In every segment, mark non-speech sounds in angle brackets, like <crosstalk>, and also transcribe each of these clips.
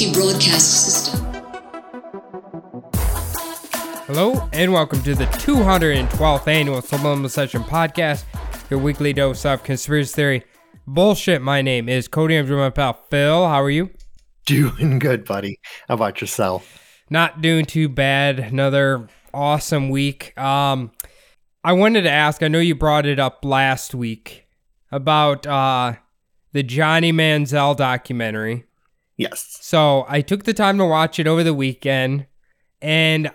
Your broadcast system. Hello, and welcome to the 212th annual Subliminal Session podcast, your weekly dose of conspiracy theory bullshit. My name is Cody. I'm joined my pal Phil. How are you? Doing good, buddy. How about yourself? Not doing too bad. Another awesome week. Um, I wanted to ask. I know you brought it up last week about uh the Johnny Manziel documentary. Yes. So I took the time to watch it over the weekend, and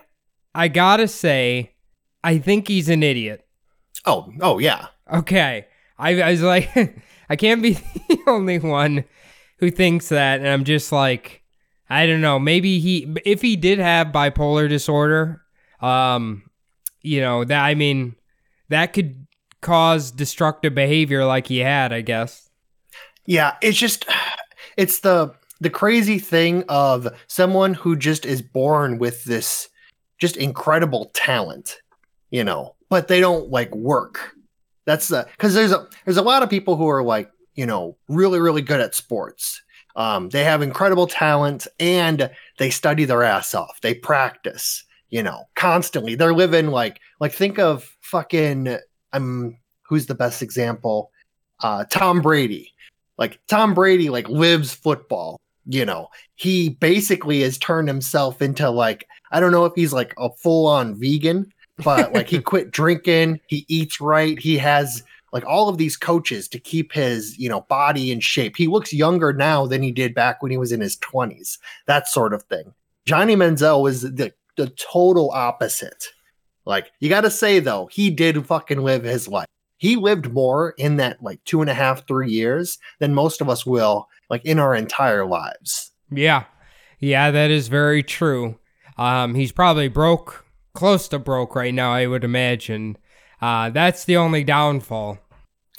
I gotta say, I think he's an idiot. Oh, oh yeah. Okay. I, I was like, <laughs> I can't be <laughs> the only one who thinks that. And I'm just like, I don't know. Maybe he, if he did have bipolar disorder, um, you know, that, I mean, that could cause destructive behavior like he had, I guess. Yeah. It's just, <sighs> it's the, the crazy thing of someone who just is born with this just incredible talent, you know, but they don't like work that's the because there's a there's a lot of people who are like you know really really good at sports. Um, they have incredible talent and they study their ass off. They practice, you know, constantly. They're living like like think of fucking um who's the best example? Uh Tom Brady. Like Tom Brady like lives football, you know. He basically has turned himself into like I don't know if he's like a full on vegan, but like he <laughs> quit drinking, he eats right, he has like all of these coaches to keep his you know body in shape. He looks younger now than he did back when he was in his 20s. That sort of thing. Johnny Manziel was the the total opposite. Like you got to say though, he did fucking live his life. He lived more in that like two and a half, three years than most of us will like in our entire lives. Yeah, yeah, that is very true. Um, he's probably broke close to broke right now, I would imagine. Uh, that's the only downfall.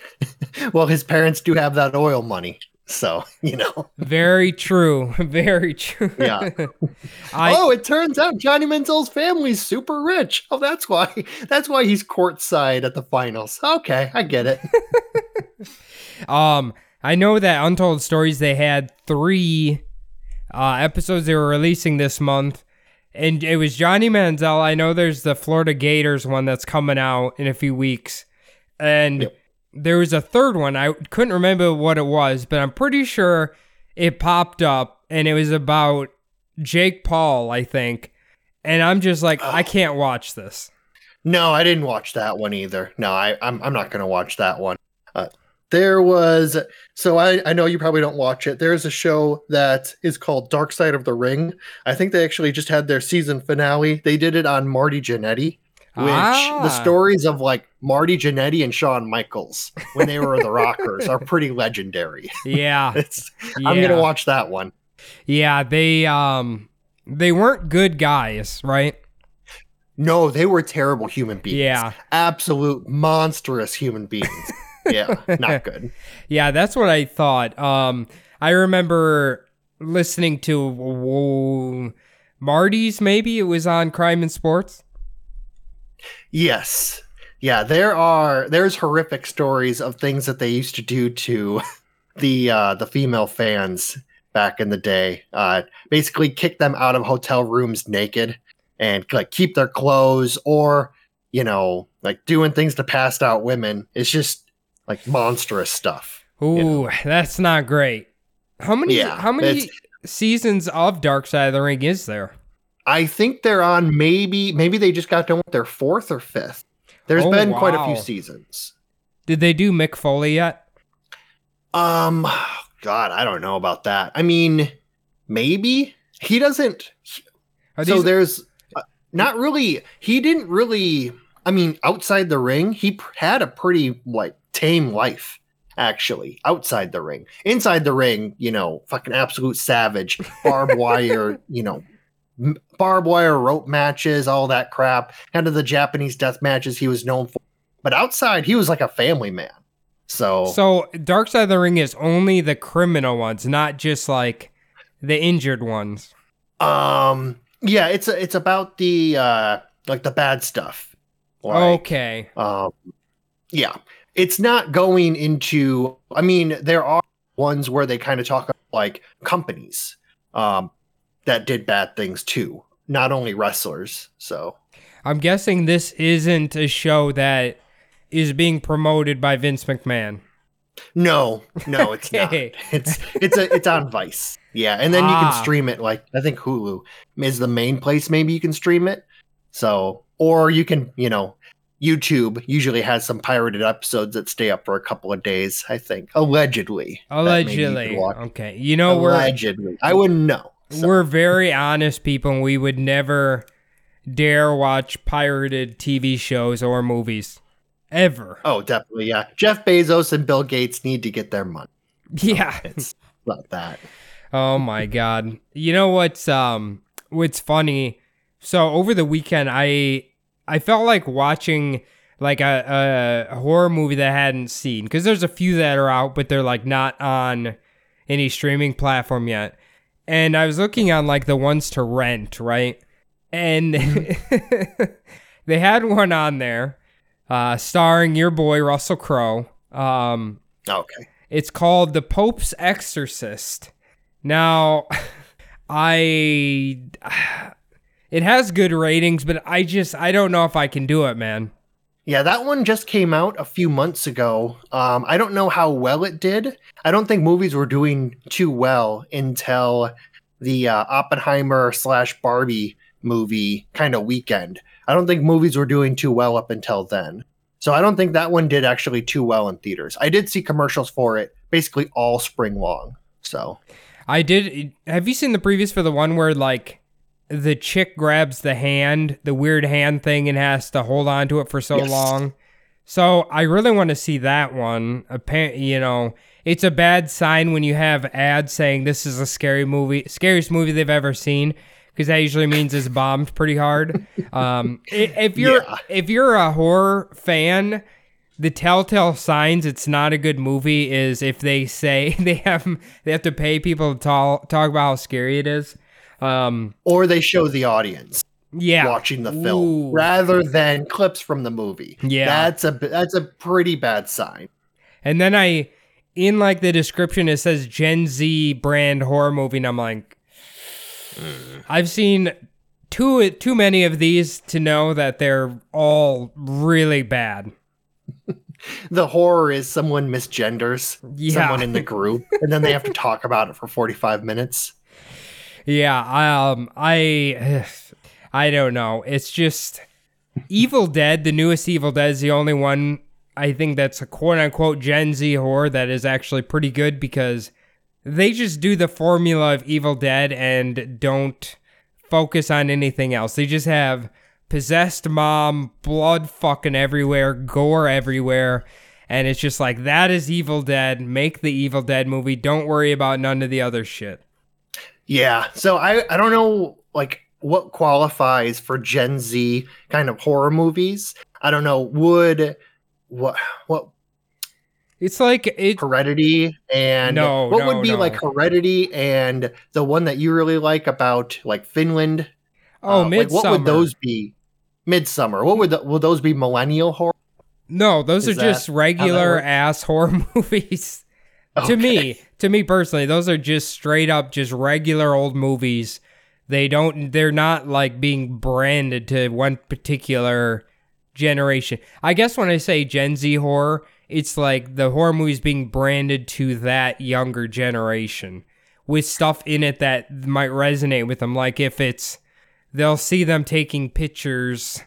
<laughs> well, his parents do have that oil money. So, <laughs> you know. Very true. <laughs> Very true. Yeah. <laughs> I, oh, it turns out Johnny Manziel's family's super rich. Oh, that's why that's why he's courtside at the finals. Okay, I get it. um, I know that Untold Stories they had 3 uh episodes they were releasing this month and it was Johnny Manziel. I know there's the Florida Gators one that's coming out in a few weeks, and yep. There was a third one. I couldn't remember what it was, but I'm pretty sure it popped up, and it was about Jake Paul, I think. And I'm just like. I can't watch this. No, I didn't watch that one either. No, I, I'm I'm not gonna watch that one. Uh, there was so I, I know you probably don't watch it. There's a show that is called Dark Side of the Ring. I think they actually just had their season finale. They did it on Marty Jannetty, which ah. the stories of like Marty Jannetty and Shawn Michaels when they were the <laughs> Rockers are pretty legendary. Yeah. <laughs> yeah. I'm gonna watch that one. Yeah, they um they weren't good guys, right? No, they were terrible human beings. Yeah. Absolute monstrous human <laughs> beings yeah, not good. yeah, that's what I thought. Um, I remember listening to whoa, Marty's. Maybe it was on Crime and Sports. Yes, yeah. There are there's horrific stories of things that they used to do to <laughs> the uh, the female fans back in the day. Uh, basically, kick them out of hotel rooms naked and like keep their clothes or you know like doing things to passed out women. It's just like monstrous stuff. Ooh, you know? that's not great. How many? Yeah, how many seasons of Dark Side of the Ring is there? I think they're on maybe maybe they just got done with their fourth or fifth. There's oh, been wow. quite a few seasons. Did they do Mick Foley yet? Um, God, I don't know about that. I mean, maybe he doesn't. These... so there's uh, not really. He didn't really. I mean, outside the ring, he had a pretty like tame life actually, outside the ring. Inside the ring, you know, fucking absolute savage, barbed <laughs> wire, you know, barbed wire rope matches, all that crap. Kind of the Japanese death matches he was known for. But outside, he was like a family man. So, So Dark Side of the Ring is only the criminal ones, not just like the injured ones. um, yeah, it's it's about the uh like the bad stuff. Like, okay. Um, yeah, it's not going into. I mean, there are ones where they kind of talk about like companies um, that did bad things too, not only wrestlers. So I'm guessing this isn't a show that is being promoted by Vince McMahon. no, no, it's Okay. not. <laughs> It's it's a it's on Vice. Yeah, and then you Ah. can stream it. Like I think Hulu is the main place. Maybe you can stream it. So or you can you know. YouTube usually has some pirated episodes that stay up for a couple of days, I think. Allegedly. maybe you Allegedly. Okay. You know we're Allegedly. I wouldn't know. So, we're very honest people and we would never dare watch pirated TV shows or movies. Ever. oh, definitely. Yeah. Jeff Bezos and Bill Gates need to get their money. Yeah. <laughs> It's about that. Oh my <laughs> god. You know what's um what's funny? So over the weekend I I felt like watching like a, a horror movie that I hadn't seen because there's a few that are out but they're like not on any streaming platform yet. And I was looking on like the ones to rent, right? And <laughs> they had one on there uh starring your boy Russell Crowe. Um Okay. it's called The Pope's Exorcist. Now, <laughs> I <sighs> it has good ratings, but I just I don't know if I can do it, man. Yeah, that one just came out a few months ago. Um, I don't know how well it did. I don't think movies were doing too well until the uh, Oppenheimer slash Barbie movie kind of weekend. I don't think movies were doing too well up until then. So I don't think that one did actually too well in theaters. I did see commercials for it basically all spring long. So I did have you seen the previews for the one where like the chick grabs the hand, the weird hand thing and has to hold on to it for so Yes. long? So I really want to see that one. Apparently, you know, it's a bad sign when you have ads saying this is a scary movie, scariest movie they've ever seen, because that usually means it's bombed pretty hard. <laughs> Um, if you're Yeah. if you're a horror fan, the telltale signs it's not a good movie is if they say <laughs> they have they have to pay people to talk, talk about how scary it is. Um, or they show the audience yeah, watching the film Ooh. rather than clips from the movie. Yeah. That's a that's a pretty bad sign. And then I, in like the description, it says Gen Z brand horror movie, and I'm like, I've seen too too many of these to know that they're all really bad. <laughs> the horror is someone misgenders Yeah. someone in the group and then they have to <laughs> talk about it for 45 minutes Yeah, um, I, <sighs> I don't know. It's just Evil Dead. The newest Evil Dead is the only one I think that's a quote unquote Gen Z horror that is actually pretty good because they just do the formula of Evil Dead and don't focus on anything else. They just have possessed mom, blood fucking everywhere, gore everywhere. And it's just like, that is Evil Dead. Make the Evil Dead movie. Don't worry about none of the other shit. Yeah so i i don't know like what qualifies for gen z kind of horror movies i don't know would what what It's like it. heredity and No, what no, would be no. like heredity and the one that you really like about like finland Oh, Uh, Midsommar. like, what would those be midsummer what would the, will those be millennial horror No, those Is are just that how that regular ass horror <laughs> movies. To me, to me personally, those are just straight up just regular old movies. They don't they're not like being branded to one particular generation. I guess when I say Gen Z horror, it's like the horror movies being branded to that younger generation with stuff in it that might resonate with them like if it's they'll see them taking pictures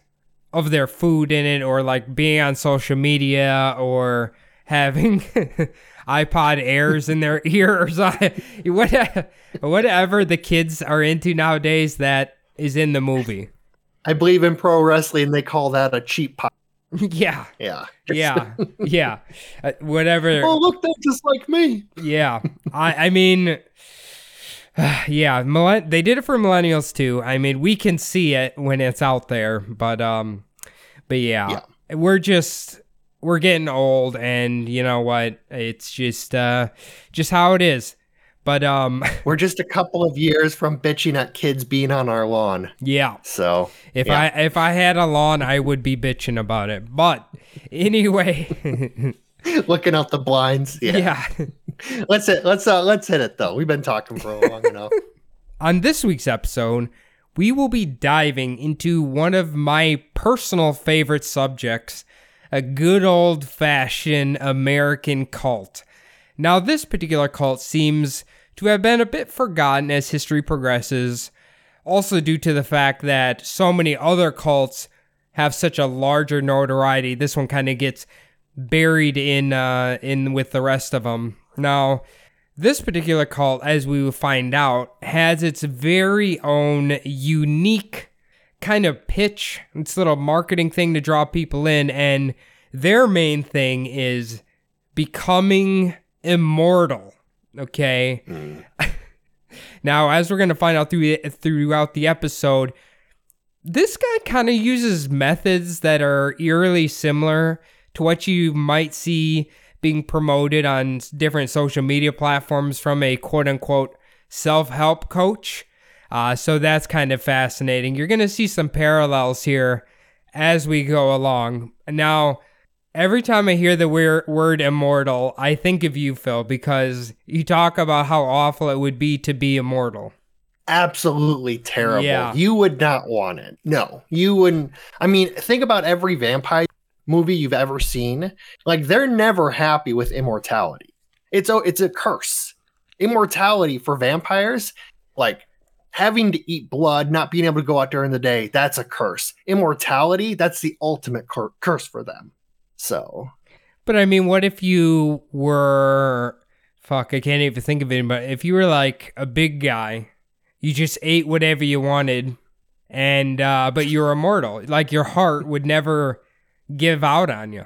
of their food in it or like being on social media or having <laughs> iPod Airs in their <laughs> ears. <laughs> What- Whatever the kids are into nowadays that is in the movie. i believe in pro wrestling they call that a cheap pop <laughs> yeah, Yeah. yeah, yeah. Uh, whatever. Oh, look, they're just like me. Yeah, I I mean, <sighs> yeah, millen- they did it for millennials too. I mean, we can see it when it's out there, but um, but yeah, we're just we're getting old, and you know what? It's just uh, just how it is. But um, <laughs> We're just a couple of years from bitching at kids being on our lawn. yeah, So if Yeah. I if I had a lawn, I would be bitching about it. But anyway, <laughs> looking out the blinds. Yeah. yeah. <laughs> Let's hit let's uh let's hit it though. We've been talking for long enough. On this week's episode, we will be diving into one of my personal favorite subjects a good old fashioned American cult. Now, this particular cult seems to have been a bit forgotten as history progresses, also due to the fact that so many other cults have such a larger notoriety. This one kind of gets buried in uh, in with the rest of them. Now, this particular cult, as we will find out, has its very own unique kind of pitch, its little marketing thing to draw people in, and their main thing is becoming immortal. Okay. Hmm. <laughs> now, as we're gonna find out through throughout the episode, this guy kind of uses methods that are eerily similar to what you might see being promoted on different social media platforms from a quote unquote self help coach. Uh, so that's kind of fascinating. You're going to see some parallels here as we go along. Now, every time I hear the word immortal, I think of you, Phil, because you talk about how awful it would be to be immortal. Absolutely terrible. Yeah. You would not want it. No, you wouldn't. I mean, think about every vampire movie you've ever seen. Like they're never happy with immortality. It's a it's a curse. Immortality for vampires, like having to eat blood, not being able to go out during the day, that's a curse. Immortality, that's the ultimate cur- curse for them. So, But I mean, what if you were fuck, I can't even think of it, but if you were like a big guy, you just ate whatever you wanted and uh but you're immortal. Like your heart would never give out on you.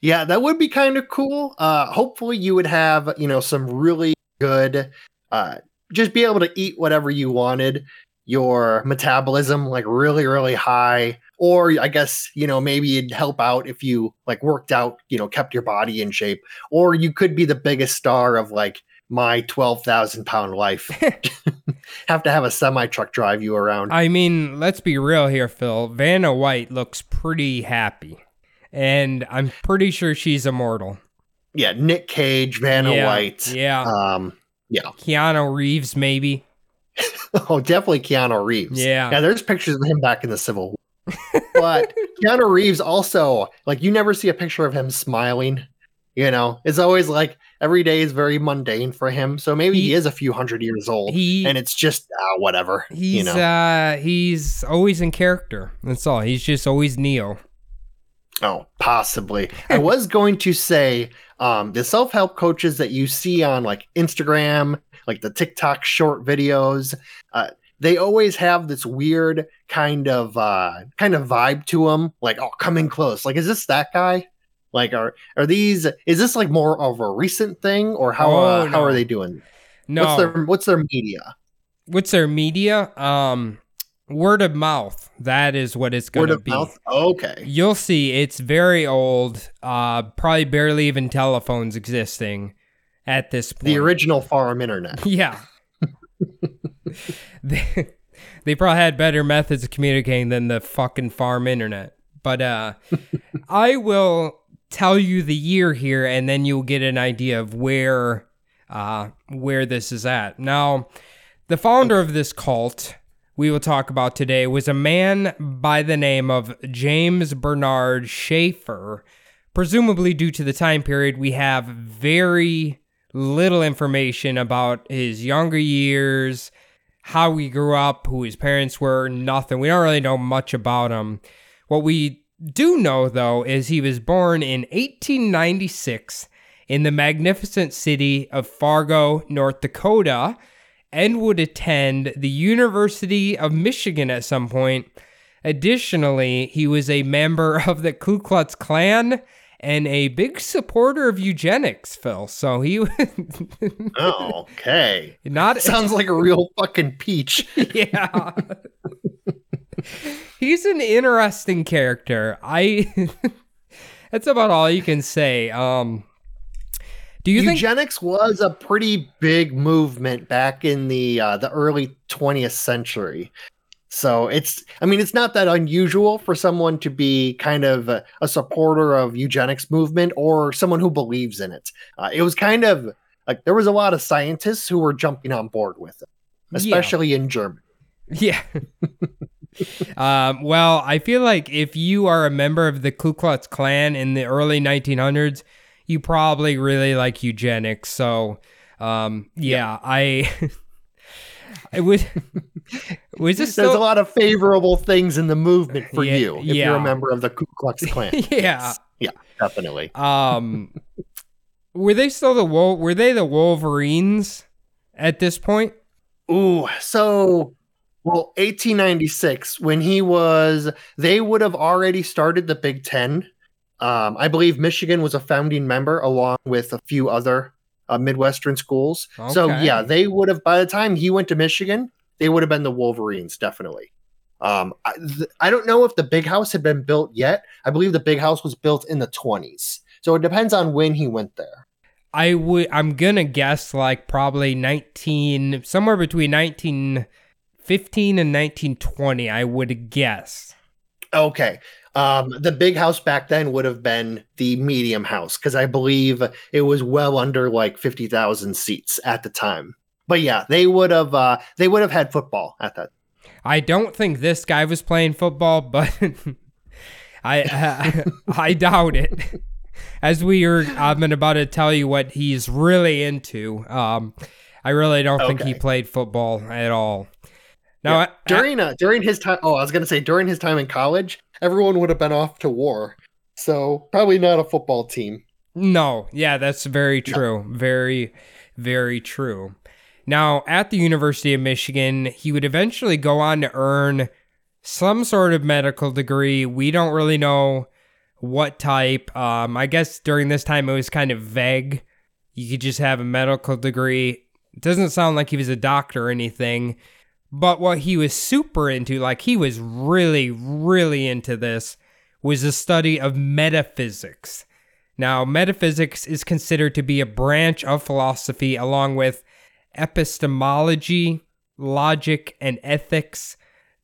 Yeah, that would be kind of cool. Uh hopefully you would have, you know, some really good uh just be able to eat whatever you wanted. Your metabolism like really really high or I guess, you know, maybe it'd help out if you like worked out, you know, kept your body in shape or you could be the biggest star of like my 12,000 pound life. <laughs> <laughs> have to have a semi truck drive you around. I mean, let's be real here, Phil. Vanna White looks pretty happy. And I'm pretty sure she's immortal. yeah, Nick Cage, Vanna yeah, White. Yeah. Um yeah. Keanu Reeves, maybe. <laughs> Oh, definitely Keanu Reeves. Yeah. Yeah, there's pictures of him back in the Civil War. but <laughs> Keanu Reeves also, like, you never see a picture of him smiling. You know, it's always like every day is very mundane for him. So maybe he, He- is a few hundred years old. He and it's just uh, whatever. he's you know. uh he's always in character. That's all. He's just always Neo. Oh, possibly. I was <laughs> going to say um, the self help coaches that you see on like Instagram, like the TikTok short videos, uh, they always have this weird kind of uh, kind of vibe to them. Like, oh, come in close. Like, is this that guy? Like, are are these? Is this like more of a recent thing, or how Oh, uh, how are they doing? No. What's their What's their media? what's their media? Um word of mouth. That is what it's gonna be. mouth. Okay. You'll see it's very old. Uh probably barely even telephones existing at this point. The original farm internet. <laughs> Yeah. they, they probably had better methods of communicating than the fucking farm internet. But uh <laughs> I will tell you the year here and then you'll get an idea of where uh where this is at. Now, the founder of this cult we will talk about today was a man by the name of James Bernard Schafer. Presumably, due to the time period, we have very little information about his younger years, how he grew up, who his parents were, nothing. We don't really know much about him. What we do know, though, is he was born in 1896 in the magnificent city of Fargo, North Dakota, and would attend the University of Michigan at some point. Additionally, he was a member of the Ku Klux Klan and a big supporter of eugenics, Phil. So he <laughs> Oh, okay. not <laughs> Sounds like a real fucking peach. <laughs> yeah. He's an interesting character. I That's about all you can say. Um Do you think Eugenics was a pretty big movement back in the uh, the early 20th century. So it's, I mean, it's not that unusual for someone to be kind of a, a supporter of eugenics movement or someone who believes in it. Uh, it was kind of like there was a lot of scientists who were jumping on board with it, Yeah. especially in Germany. Yeah. <laughs> um, well, I feel like if you are a member of the Ku Klux Klan in the early 1900s, you probably really like eugenics. So, um, yeah, I. <laughs> I was Was this There's still? a lot of favorable things in the movement for Yeah, you if yeah. you're a member of the Ku Klux <laughs> Klan. yeah. yeah, definitely. Um, were they still the Wol- Were they the Wolverines at this point? Ooh, so well, 1896 when he was, they would have already started the Big Ten. Um, I believe Michigan was a founding member along with a few other uh, Midwestern schools. So yeah, they would have by the time he went to Michigan, they would have been the Wolverines definitely. Um, I, th- I don't know if the big house had been built yet. I believe the big house was built in the 20s. So it depends on when he went there. I would. I'm gonna guess like probably 19, somewhere between 1915 and 1920. I would guess. Okay. Um, the big house back then would have been the medium house because I believe it was well under like fifty thousand seats at the time. But yeah, they would have uh, they would have had football at that. I don't think this guy was playing football, but <laughs> I I, <laughs> I doubt it. As we are, I'm about to tell you what he's really into. Um, I really don't think he played football at all. Now, Yeah. during uh, during his time, oh, I was gonna say during his time in college, everyone would have been off to war, so probably not a football team. No, yeah, that's very true. Very, very true. Now, at the University of Michigan, he would eventually go on to earn some sort of medical degree. We don't really know what type. Um, I guess during this time it was kind of vague. You could just have a medical degree. It doesn't sound like he was a doctor or anything. But what he was super into, like he was really, really into this, was the study of metaphysics. Now, metaphysics is considered to be a branch of philosophy along with epistemology, logic, and ethics.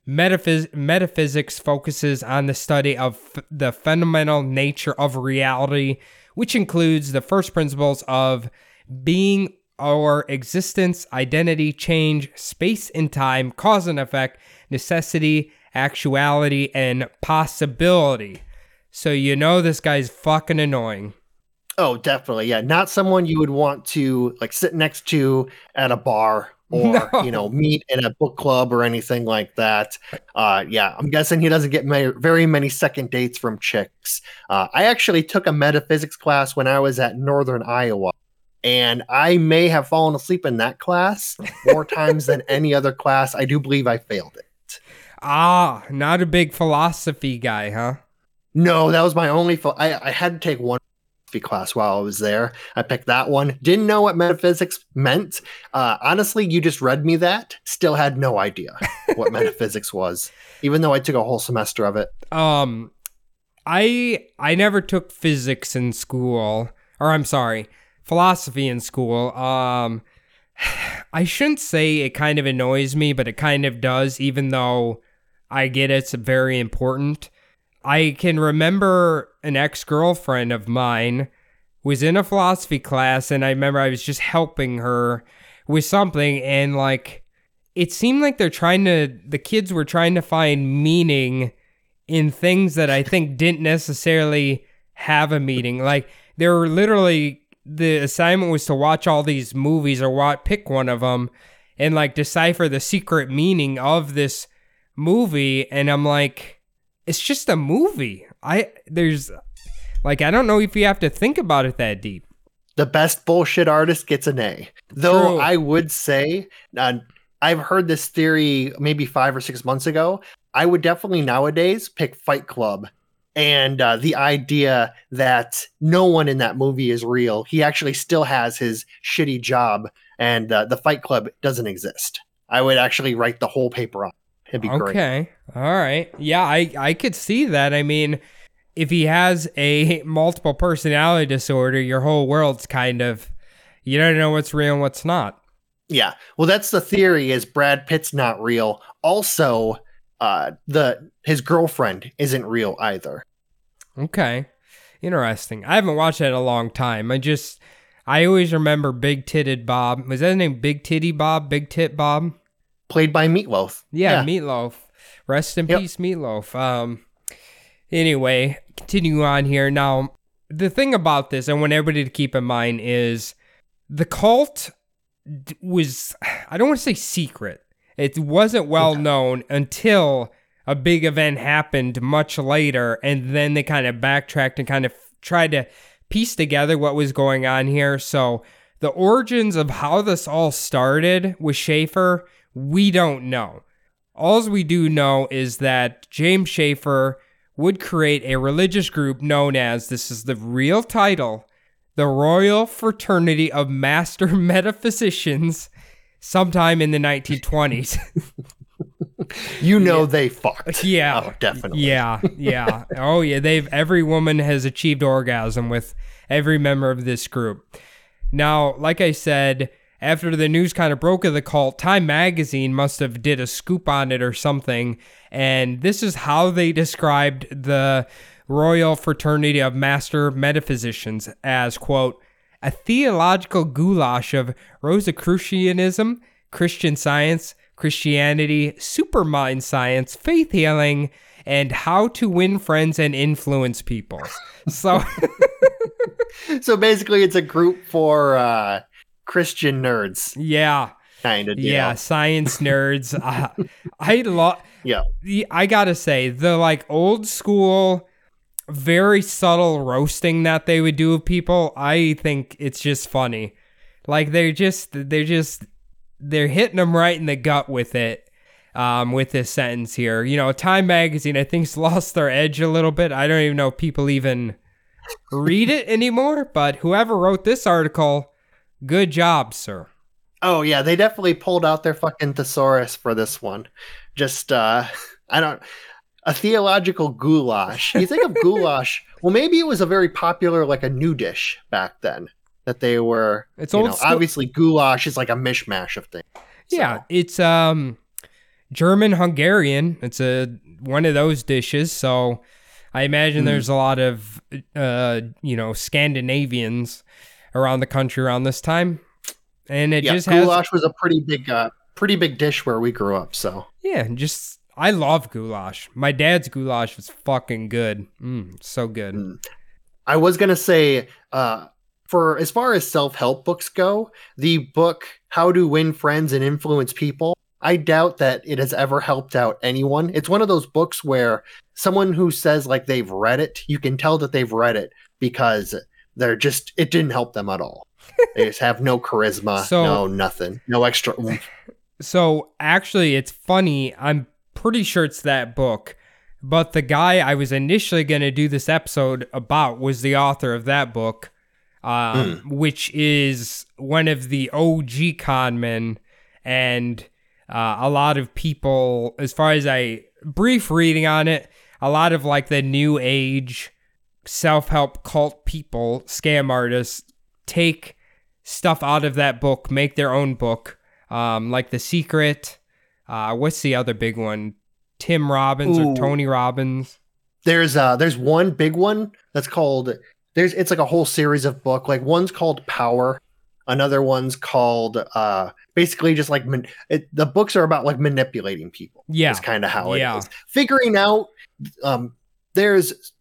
Metaphys- metaphysics focuses on the study of f- the fundamental nature of reality, which includes the first principles of being or existence, identity, change, space and time, cause and effect, necessity, actuality, and possibility. So you know this guy's fucking annoying. Oh, definitely, yeah. Not someone you would want to like sit next to at a bar or <laughs> No. you know meet in a book club or anything like that. Uh, yeah, I'm guessing he doesn't get ma- very many second dates from chicks. Uh, I actually took a metaphysics class when I was at Northern Iowa, and I may have fallen asleep in that class more times than any other class. I do believe I failed it. Ah, not a big philosophy guy, huh? No, that was my only. Ph- I I had to take one philosophy class while I was there. I picked that one. Didn't know what metaphysics meant. Uh, honestly, you just read me that. Still had no idea what <laughs> metaphysics was, even though I took a whole semester of it. Um I I never took physics in school, or I'm sorry, philosophy in school. Um <sighs> I shouldn't say it kind of annoys me, but it kind of does even though I get it's very important. I can remember an ex-girlfriend of mine was in a philosophy class and I remember I was just helping her with something and like it seemed like they're trying to the kids were trying to find meaning in things that I think didn't necessarily have a meaning. Like they were literally the assignment was to watch all these movies or watch pick one of them and like decipher the secret meaning of this movie and I'm like it's just a movie. I there's like I don't know if you have to think about it that deep. The best bullshit artist gets an A. Though True. I would say, uh, I've heard this theory maybe five or six months ago. I would definitely nowadays pick Fight Club and uh, the idea that no one in that movie is real. He actually still has his shitty job, and uh, the Fight Club doesn't exist. I would actually write the whole paper on. It'd be great. Okay. All right. Yeah, I I could see that. I mean, if he has a <laughs> multiple personality disorder, your whole world's kind of you don't know what's real and what's not. Yeah. Well, that's the theory is Brad Pitt's not real. Also, uh the his girlfriend isn't real either. Okay. Interesting. I haven't watched that in a long time. I just I always remember Big Titted Bob. Was that his name Big Titty Bob? Big Tit Bob? Played by Meatloaf. Yeah, Meatloaf. Rest in Yep. peace, Meatloaf. Um anyway, continue on here. Now, the thing about this, I want everybody to keep in mind is the cult was I don't want to say secret. It wasn't well known until a big event happened much later, and then they kind of backtracked and kind of tried to piece together what was going on here. So the origins of how this all started with Schafer, we don't know. All we do know is that James Schafer would create a religious group known as this is the real title, the Royal Fraternity of Master <laughs> Metaphysicians, sometime in the 1920s. <laughs> You know they fucked. Yeah. Oh, definitely. Yeah, yeah. oh yeah, they've every woman has achieved orgasm with every member of this group. Now, like I said, after the news kind of broke of the cult, Time magazine must have did a scoop on it or something, and this is how they described the Royal Fraternity of Master Metaphysicians as quote a theological goulash of Rosicrucianism, Christian science, Christianity, supermind science, faith healing, and how to win friends and influence people. So, <laughs> So basically, it's a group for uh, Christian nerds, yeah, kind of. yeah, science nerds. Uh, I love. <laughs> Yeah. I gotta say the like old school, very subtle roasting that they would do of people. I think it's just funny. Like they're just they're just they're hitting them right in the gut with it. Um, with this sentence here, you know, Time Magazine, I think's <laughs> lost their edge a little bit. I don't even know if people even read it anymore. But whoever wrote this article, good job, sir. Oh yeah, they definitely pulled out their fucking thesaurus for this one. Just uh <laughs> I don't a theological goulash. You think of <laughs> goulash, well maybe it was a very popular like a new dish back then that they were It's you old know, obviously goulash is like a mishmash of things. Yeah, it's um German Hungarian. It's a one of those dishes, so I imagine there's a lot of uh you know Scandinavians around the country around this time. And it yeah, just has goulash was a pretty big uh pretty big dish where we grew up, so yeah, just I love goulash. My dad's goulash was fucking good. Mm, so good. Mm. I was gonna say, uh, for as far as self help books go, the book "How to Win Friends and Influence People." I doubt that it has ever helped out anyone. It's one of those books where someone who says like they've read it, you can tell that they've read it because they're just it didn't help them at all. <laughs> they just have no charisma, So- no nothing, no extra. <laughs> So actually, it's funny. I'm pretty sure it's that book, but the guy I was initially going to do this episode about was the author of that book, um, which is one of the OG conmen, and uh, a lot of people, as far as I brief reading on it, a lot of like the new age self help cult people, scam artists, take stuff out of that book, make their own book, um, like The Secret. Uh, what's the other big one? Tim Robbins or Tony Robbins? there's uh there's one big one that's called there's it's like a whole series of book like one's called power another one's called uh basically just like man, it, the books are about like manipulating people Yeah. That's kind of how it is. Yeah. figuring out um there's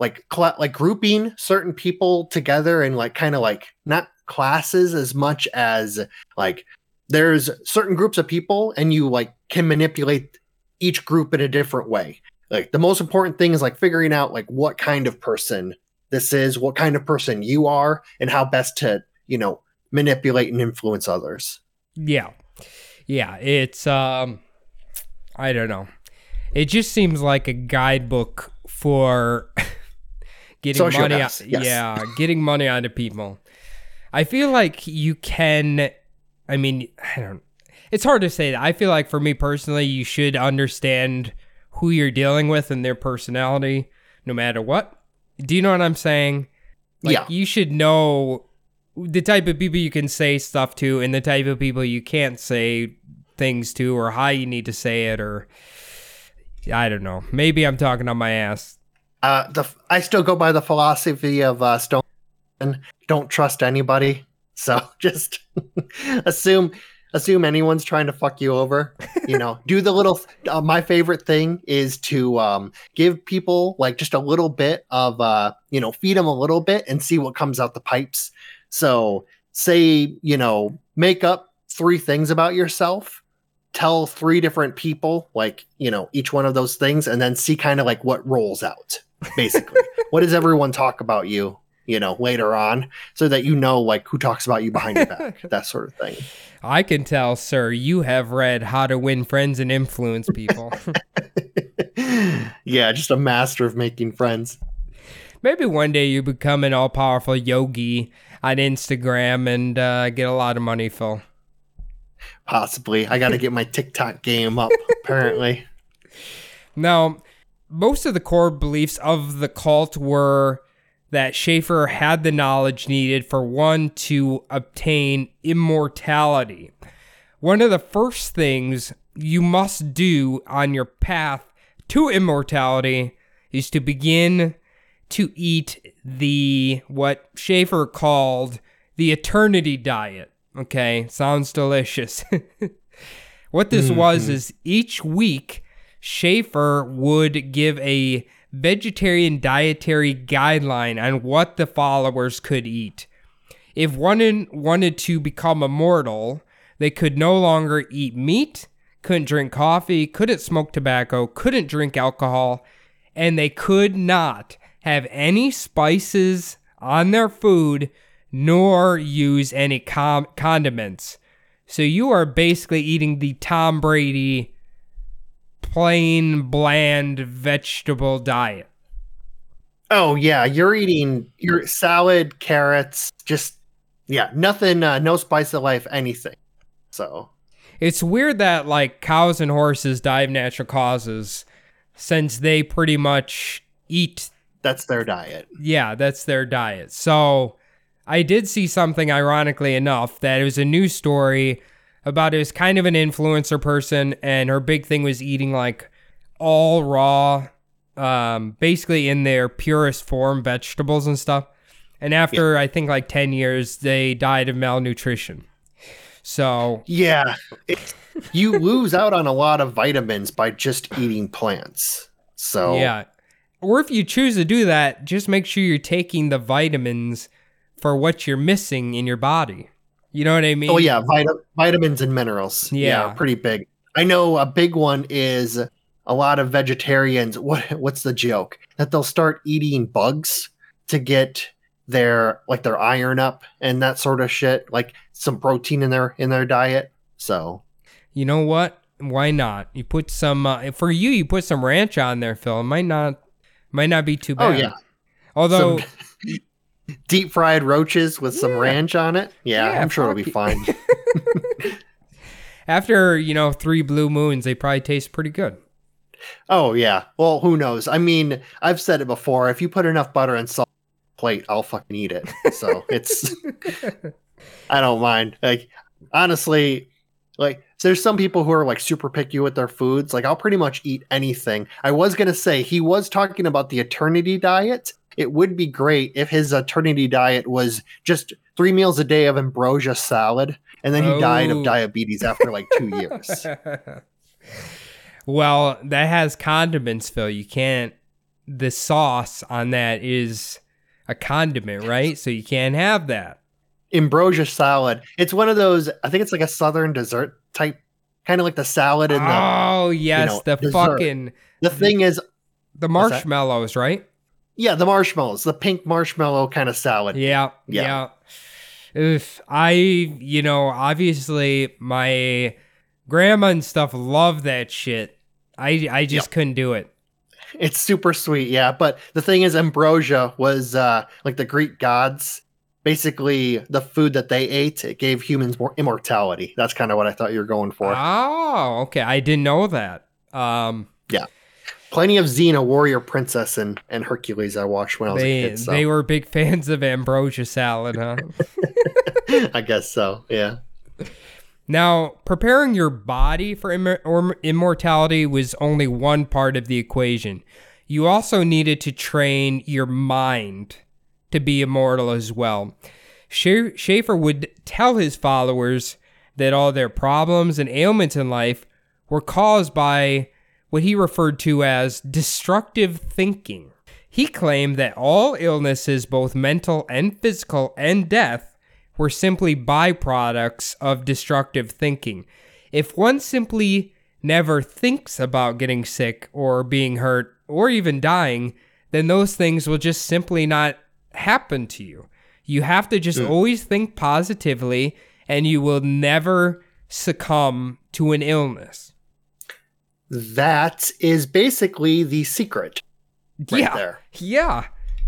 like cla like grouping certain people together and like kind of like not classes as much as like there's certain groups of people and you like can manipulate each group in a different way like the most important thing is like figuring out like what kind of person this is what kind of person you are and how best to you know manipulate and influence others Yeah. Yeah. It's, um, I don't know. It just seems like a guidebook for <laughs> getting money. Sociopaths, yes. Yeah, getting money out of people. I feel like you can. I mean, I don't. It's hard to say that. I feel like for me personally, you should understand who you're dealing with and their personality, no matter what. Do you know what I'm saying? Like, Yeah. You should know the type of people you can say stuff to and the type of people you can't say things to or how you need to say it or I don't know. Maybe I'm talking on my ass. Uh, the I still go by the philosophy of uh, Stone. Don't trust anybody. So <laughs> just assume assume anyone's trying to fuck you over. You know, do the little. Uh, my favorite thing is to um, give people like just a little bit of uh, you know, feed them a little bit and see what comes out the pipes. So say you know, make up three things about yourself tell three different people like you know each one of those things and then see kind of like what rolls out basically <laughs> what does everyone talk about you you know later on so that you know like who talks about you behind your back <laughs> that sort of thing I can tell, sir, you have read How to Win Friends and Influence People. <laughs> <laughs> yeah just a master of making friends Maybe one day you become an all powerful yogi on Instagram and uh, get a lot of money, Phil. possibly i gotta get my tiktok game up apparently Now, most of the core beliefs of the cult were that Schafer had the knowledge needed for one to obtain immortality. One of the first things you must do on your path to immortality is to begin to eat the what Schafer called the eternity diet. Okay, sounds delicious. <laughs> what this hmm, was hmm. is each week Schafer would give a vegetarian dietary guideline on what the followers could eat. If one wanted to become immortal, they could no longer eat meat, couldn't drink coffee, couldn't smoke tobacco, couldn't drink alcohol, and they could not have any spices on their food nor use any com- condiments. So you are basically eating the Tom Brady plain, bland vegetable diet. oh yeah you're eating your salad carrots just yeah nothing uh, no spice of life anything so It's weird that like cows and horses die of natural causes since they pretty much eat that's their diet yeah, that's their diet. So I did see something ironically enough that it was a news story about it was kind of an influencer person and her big thing was eating like all raw um basically in their purest form vegetables and stuff. And after I think like 10 years they died of malnutrition. So Yeah, it's, you <laughs> lose out on a lot of vitamins by just eating plants. So Yeah. Or if you choose to do that, just make sure you're taking the vitamins for what you're missing in your body. You know what I mean? Oh yeah, vita- vitamins and minerals. Yeah. pretty big. I know a big one is a lot of vegetarians. <laughs> What what's the joke that they'll start eating bugs to get their like their iron up and that sort of shit, like some protein in their in their diet. So You know what? Why not? You put some uh, for you. You put some ranch on there, Phil. It might not, might not be too bad. oh bad. yeah, Although, Some <laughs> deep fried roaches with some Yeah. ranch on it. Yeah, Yeah, I'm sure it'll be fuck fine. <laughs> <laughs> after you know three blue moons, they probably taste pretty good. Oh yeah. Well, who knows? I mean, I've said it before. If you put enough butter and salt on a plate, I'll fucking eat it. So <laughs> it's I don't mind. Like honestly, like there's some people who are like super picky with their foods. Like I'll pretty much eat anything. I was gonna say he was talking about the eternity diet. It would be great if his eternity diet was just three meals a day of ambrosia salad, and then he died Oh. of diabetes after like two <laughs> years. well, that has condiments, Phil. You can't. The sauce on that is a condiment, right? So you can't have that. ambrosia salad. It's one of those. I think it's like a southern dessert type, kind of like the salad and the. oh yes, know, the dessert. fucking The thing is, the marshmallows, right? Yeah, the marshmallows, the pink marshmallow kind of salad. Yeah, yeah. Yeah. If I, you know, obviously my grandma and stuff love that shit, I I just Yep. couldn't do it. It's super sweet, yeah. But the thing is, ambrosia was uh, like the Greek gods. Basically, the food that they ate it gave humans more immortality. That's kind of what I thought you were going for. Oh, okay. I didn't know that. Um, Plenty of Xena, warrior princess, and and Hercules. I watched when I was they a kid. So they were big fans of ambrosia salad, huh? <laughs> I guess so. Yeah. Now, preparing your body for or immortality was only one part of the equation. You also needed to train your mind to be immortal as well. Scha- Schafer would tell his followers that all their problems and ailments in life were caused by what he referred to as destructive thinking. He claimed that all illnesses, both mental and physical, and death, were simply byproducts of destructive thinking. If one simply never thinks about getting sick or being hurt or even dying, then those things will just simply not happen to you. You have to just hmm. always think positively and you will never succumb to an illness. That is basically the secret right yeah. there. Yeah.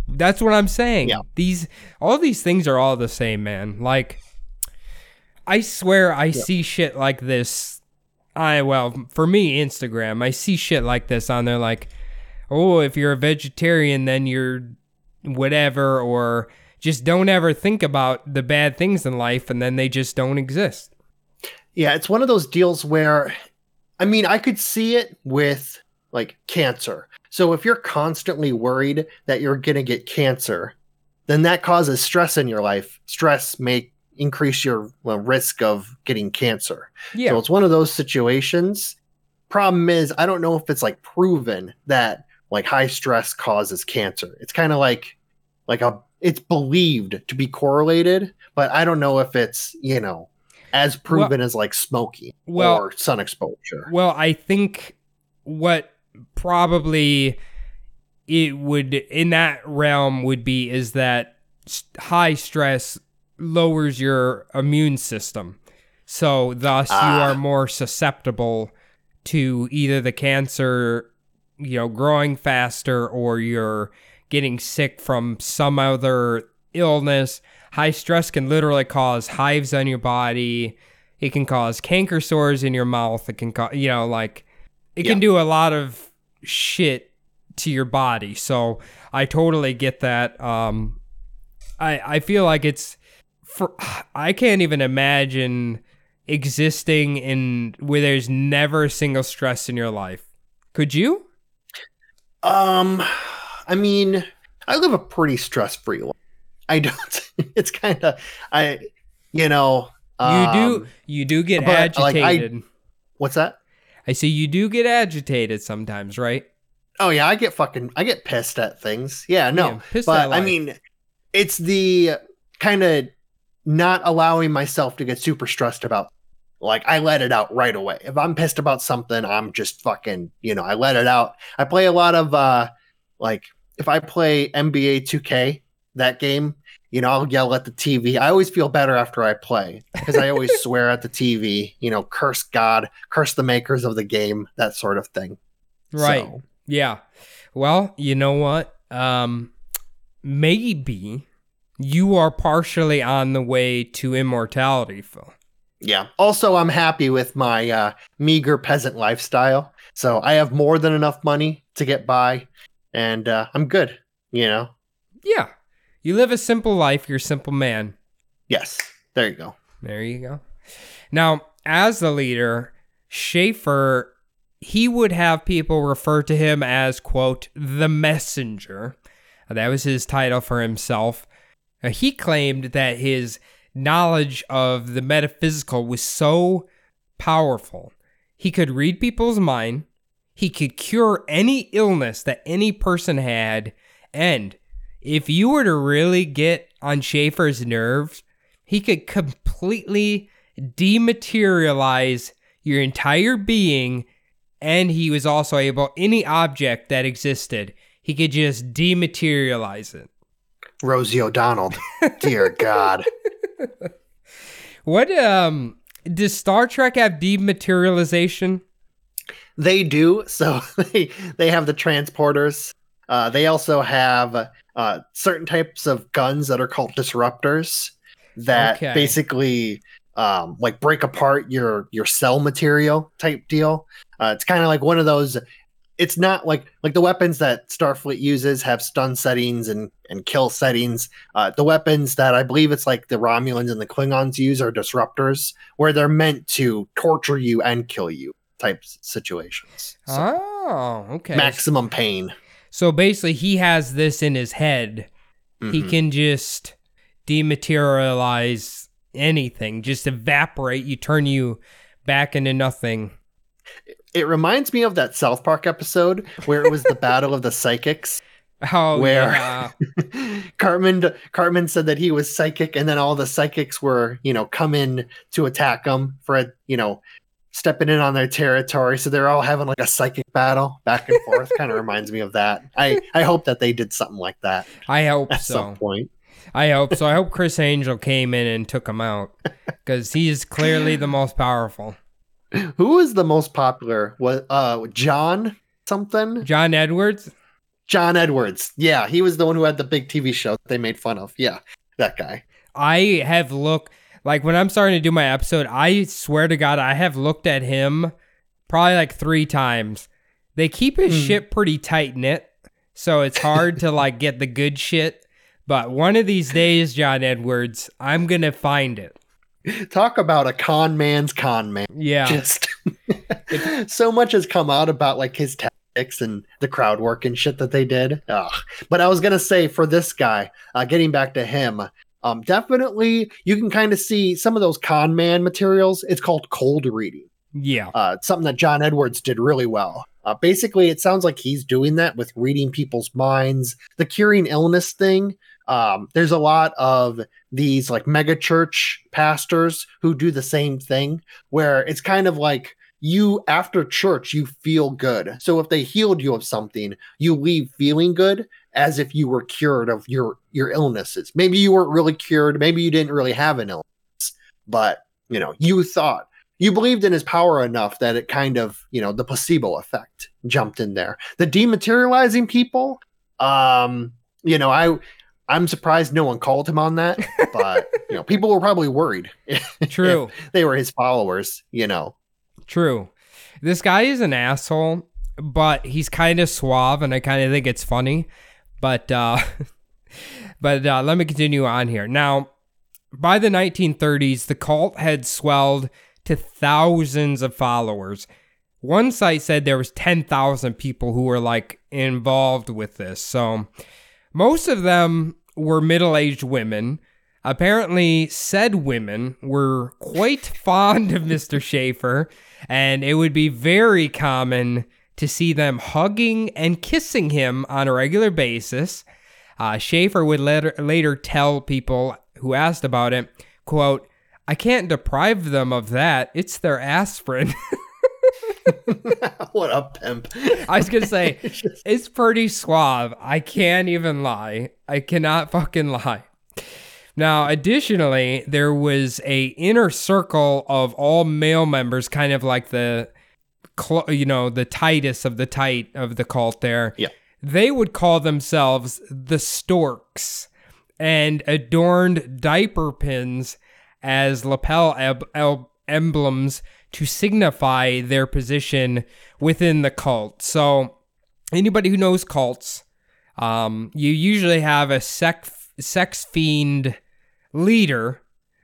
That's what I'm saying. Yeah. These all these things are all the same, man. Like I swear I see shit like this. I well, for me Instagram, I see shit like this on there like, "Oh, if you're a vegetarian then you're whatever or just don't ever think about the bad things in life and then they just don't exist." Yeah, it's one of those deals where, I mean, I could see it with like cancer. So if you're constantly worried that you're going to get cancer, then that causes stress in your life. Stress may increase your well, risk of getting cancer. Yeah. So it's one of those situations. Problem is, I don't know if it's like proven that like high stress causes cancer. It's kind of like like a it's believed to be correlated, but I don't know if it's, you know, as proven as like smoking well- or sun exposure. Well, I think what probably it would in that realm would be is that high stress lowers your immune system. So thus you Ah. are more susceptible to either the cancer, you know, growing faster or you're getting sick from some other illness. High stress can literally cause hives on your body. It can cause canker sores in your mouth. It can cause, you know, like it can do a lot of shit to your body. So I totally get that. Um, I I feel like it's for I can't even imagine existing in where there's never a single stress in your life. Could you? Um, I mean, I live a pretty stress-free life. I don't. <laughs> It's kind of I, you know. You do um, you do get but, like, I- agitated. What's that? I see you do get agitated sometimes, right? Oh yeah, I get fucking I get pissed at things. Yeah, no. Yeah, but I mean it's the kind of not allowing myself to get super stressed about like I let it out right away. If I'm pissed about something, I'm just fucking, you know, I let it out. I play a lot of uh like if I play NBA 2K, that game, you know, I'll yell at the TV. I always feel better after I play because I always <laughs> swear at the TV, you know, curse God, curse the makers of the game, that sort of thing. Right. So, Yeah. Well, you know what? Um maybe you are partially on the way to immortality, Phil. Yeah. Also, I'm happy with my uh, meager peasant lifestyle. So I have more than enough money to get by, and uh, I'm good. You know. Yeah. You live a simple life, you're a simple man. Yes. There you go. There you go. Now, as the leader, Schafer, he would have people refer to him as, quote, the messenger. That was his title for himself. Uh, he claimed that his knowledge of the metaphysical was so powerful. He could read people's mind, he could cure any illness that any person had, and if you were to really get on Schafer's nerves, he could completely dematerialize your entire being and he was also able any object that existed he could just dematerialize it Rosie O'Donnell. Dear <laughs> God. what um does star trek have dematerialization They do. So <laughs> they they have the transporters. Uh, they also have uh, certain types of guns that are called disruptors that Okay. basically um, like break apart your your cell material type deal. Uh, it's kind of like one of those. It's not like like the weapons that Starfleet uses have stun settings and and kill settings. Uh, the weapons that I believe it's like the Romulans and the Klingons use are disruptors, where they're meant to torture you and kill you type situations. So, Oh, okay. maximum pain. So basically, he has this in his head. He Mhm. can just dematerialize anything, just evaporate you, turn you back into nothing. It reminds me of that South Park episode where it was the <laughs> battle of the psychics. Oh, Where- yeah. <laughs> Cartman Cartman said that he was psychic, and then all the psychics were, you know, come in to attack him for a, you know, stepping in on their territory. So they're all having like a psychic battle back and forth. kind of <laughs> reminds me of that. I I hope that they did something like that I hope at so. some point. I hope so. I hope Criss Angel came in and took him out because he's clearly the most powerful. Who is the most popular? Was uh John something? John Edwards. John Edwards. Yeah, he was the one who had the big TV show that they made fun of. Yeah, that guy. I have looked like when I'm starting to do my episode. I swear to God, I have looked at him probably like three times. They keep his Hmm. shit pretty tight knit, so it's hard to <laughs> like get the good shit. But one of these days, John Edwards, I'm gonna find it. Talk about a con man's con man. Yeah, Just <laughs> so much has come out about like his tactics and the crowd work and shit that they did. Ugh. But I was gonna say for this guy, uh, getting back to him, um, definitely you can kind of see some of those con man materials. It's called cold reading. yeah, uh, something that John Edwards did really well. Uh, basically, it sounds like he's doing that with reading people's minds. The curing illness thing. Um, there's a lot of these like mega church pastors who do the same thing, where it's kind of like you after church you feel good. So if they healed you of something, you leave feeling good as if you were cured of your your illnesses. Maybe you weren't really cured. Maybe you didn't really have an illness, but you know you thought you believed in his power enough that it kind of, you know, the placebo effect jumped in there. The dematerializing people, um, you know, I I'm surprised no one called him on that, but <laughs> you know, people were probably worried. true. <laughs> they were his followers, you know. True. This guy is an asshole, but he's kind of suave, and I kind of think it's funny. But uh, <laughs> but uh, let me continue on here. Now, by the 1930s, the cult had swelled to thousands of followers. One site said there was 10,000 people who were like involved with this. So most of them were middle-aged women. Apparently, said women were quite <laughs> fond of Mr. Schafer, and it would be very common to see them hugging and kissing him on a regular basis. Uh, Schafer would later, later tell people who asked about it, quote, I can't deprive them of that. It's their aspirin. <laughs> <laughs> what a pimp. I was gonna say it's pretty suave. I can't even lie. I cannot fucking lie. Now, additionally, there was a inner circle of all male members, kind of like the, you know, the tightest of the tight of the cult. There, Yeah. they would call themselves the Storks, and adorned diaper pins as lapel eb- el- emblems to signify their position within the cult. So, anybody who knows cults, um, you usually have a sec- sex fiend leader.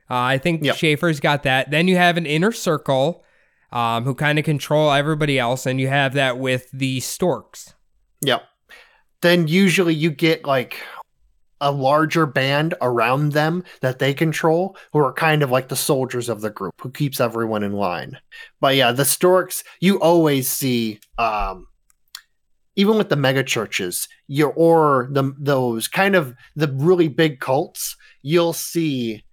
Uh, I think Yep. Schafer's got that. Then you have an inner circle um, who kind of control everybody else, and you have that with the storks. Yep. Then usually you get like a larger band around them that they control who are kind of like the soldiers of the group who keeps everyone in line. But yeah, the storks you always see um even with the mega churches, you or the those kind of the really big cults, you'll see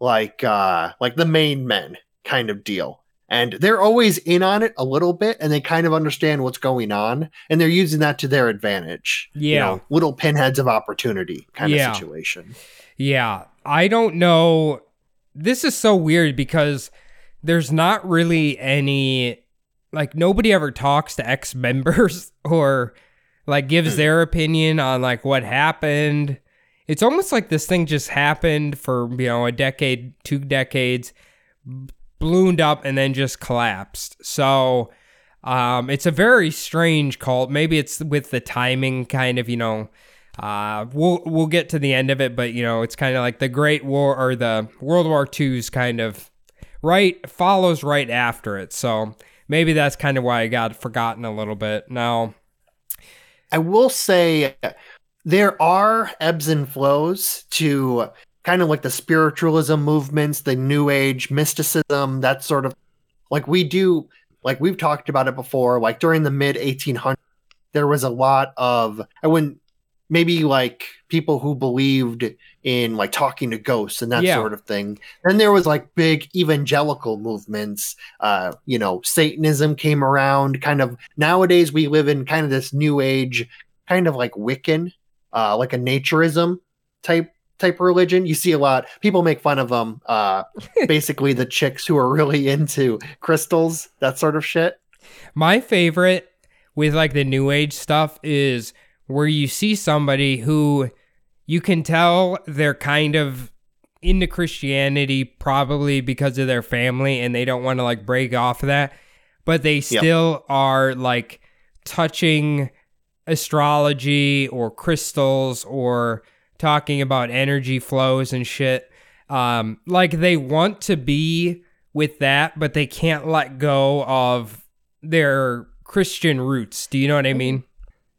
like uh like the main men kind of deal. And they're always in on it a little bit and they kind of understand what's going on and they're using that to their advantage. You Yeah. know, little pinheads of opportunity kind Yeah. of situation. Yeah, I don't know. This is so weird because there's not really any like nobody ever talks to ex members <laughs> or like gives their opinion on like what happened. It's almost like this thing just happened for, you know, a decade, two decades, ballooned up and then just collapsed. So um, it's a very strange cult. Maybe it's with the timing kind of, you know, uh, we'll we'll get to the end of it, but you know, it's kind of like the Great War or the World War II's kind of right follows right after it. So maybe that's kind of why I got forgotten a little bit. Now, I will say there are ebbs and flows to kind of like the spiritualism movements, the new age mysticism, that sort of like we do like we've talked about it before, like during the mid 1800s there was a lot of I wouldn't maybe like people who believed in like talking to ghosts and that Yeah. sort of thing. Then there was like big evangelical movements. Uh, you know, Satanism came around. Kind of nowadays we live in kind of this new age, kind of like Wiccan, uh, like a naturism type type religion. You see a lot. People make fun of them. Uh, <laughs> basically the chicks who are really into crystals, that sort of shit. My favorite with like the new age stuff is where you see somebody who you can tell they're kind of into Christianity probably because of their family and they don't want to like break off of that, but they still are like touching astrology or crystals or talking about energy flows and shit. Um, like they want to be with that, but they can't let go of their Christian roots. Do you know what I mean?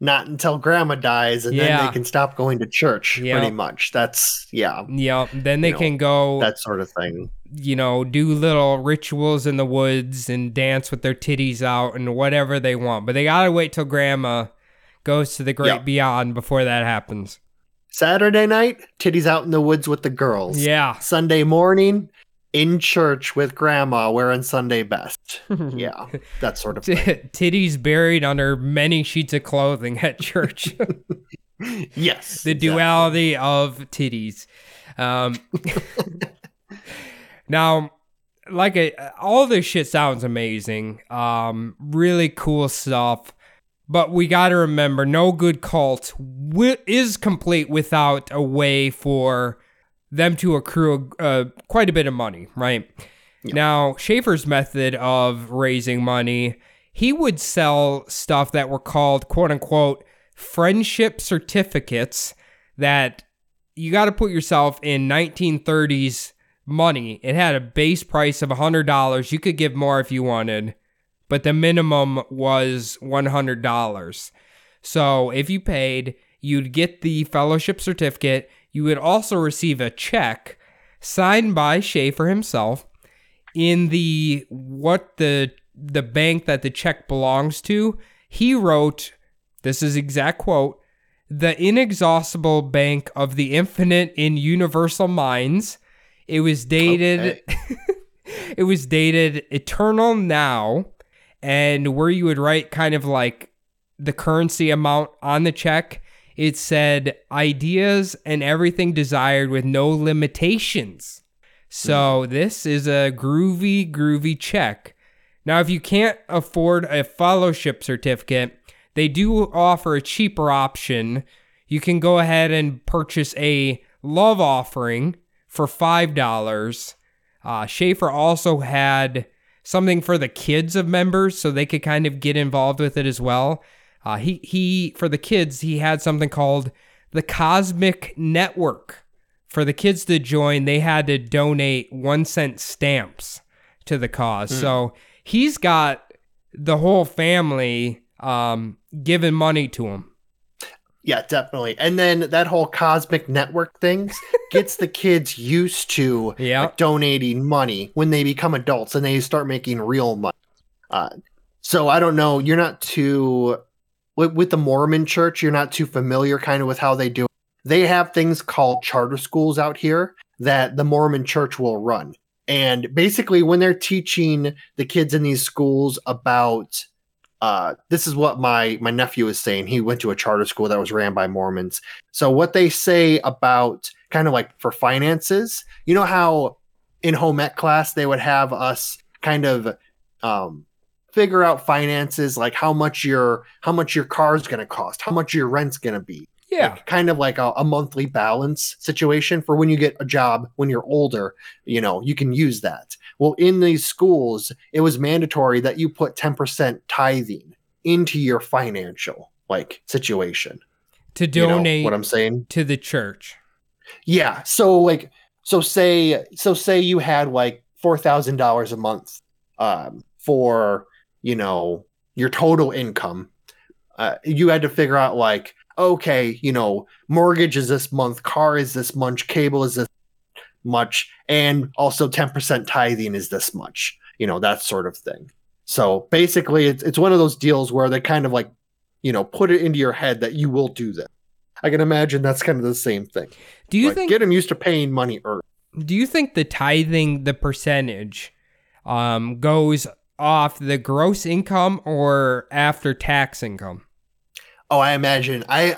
Not until grandma dies and then they can stop going to church, Yeah. pretty much. That's yeah, Yeah. Then they You know, can go, that sort of thing. you know, do little rituals in the woods and dance with their titties out and whatever they want. But they gotta wait till grandma goes to the great Yeah. beyond before that happens. Saturday night, titties out in the woods with the girls. Yeah. Sunday morning, in church with grandma wearing Sunday best. <laughs> Yeah, that sort of thing. <laughs> titties buried under many sheets of clothing at church. <laughs> Yes. the exactly. duality of titties. Um, now, like a, all this shit sounds amazing. Um, really cool stuff. But we got to remember, no good cult wi- is complete without a way for them to accrue uh, quite a bit of money, right? Now, Schafer's method of raising money, he would sell stuff that were called quote unquote friendship certificates that you got to put yourself in 1930s money. It had a base price of $100. You could give more if you wanted, but the minimum was $100. So if you paid, you'd get the fellowship certificate. You would also receive a check signed by Schafer himself in the what the the bank that the check belongs to. He wrote, this is exact quote, the inexhaustible bank of the infinite in universal minds. It was dated <laughs> it was dated eternal now and where you would write kind of like the currency amount on the check it said ideas and everything desired with no limitations. So this is a groovy groovy check. Now if you can't afford a fellowship certificate they do offer a cheaper option. You can go ahead and purchase a love offering for five dollars. Uh, Schafer also had something for the kids of members so they could kind of get involved with it as well. Uh, he he for the kids he had something called the Cosmic Network. For the kids to join, they had to donate one cent stamps to the cause. So he's got the whole family um, giving money to him. Yeah, definitely. And then that whole cosmic network things <laughs> gets the kids used to Yeah. like, donating money when they become adults and they start making real money. Uh, so I don't know. You're not too with, with the Mormon Church. You're not too familiar, kind of, with how they do. it. They have things called charter schools out here that the Mormon Church will run, and basically, when they're teaching the kids in these schools about uh, this is what my my nephew is saying. He went to a charter school that was ran by Mormons. So what they say about kind of like for finances, you know how in home ec class they would have us kind of um, figure out finances like how much your how much your car is going to cost, how much your rent's going to be. Yeah. Like, kind of like a, a monthly balance situation for when you get a job when you're older, you know, you can use that. Well, in these schools, it was mandatory that you put 10% tithing into your financial like situation. to You know donate what I'm saying? to the church. Yeah. So like so say so say you had like four thousand dollars a month um for you know your total income. Uh, you had to figure out like okay, you know, mortgage is this month, car is this much, cable is this much, and also 10% tithing is this much, you know, that sort of thing. So basically it's it's one of those deals where they kind of like, you know, put it into your head that you will do this. I can imagine that's kind of the same thing. Do you Like, think get them used to paying money early? do you think the tithing the percentage um goes off the gross income or after tax income? Oh, I imagine I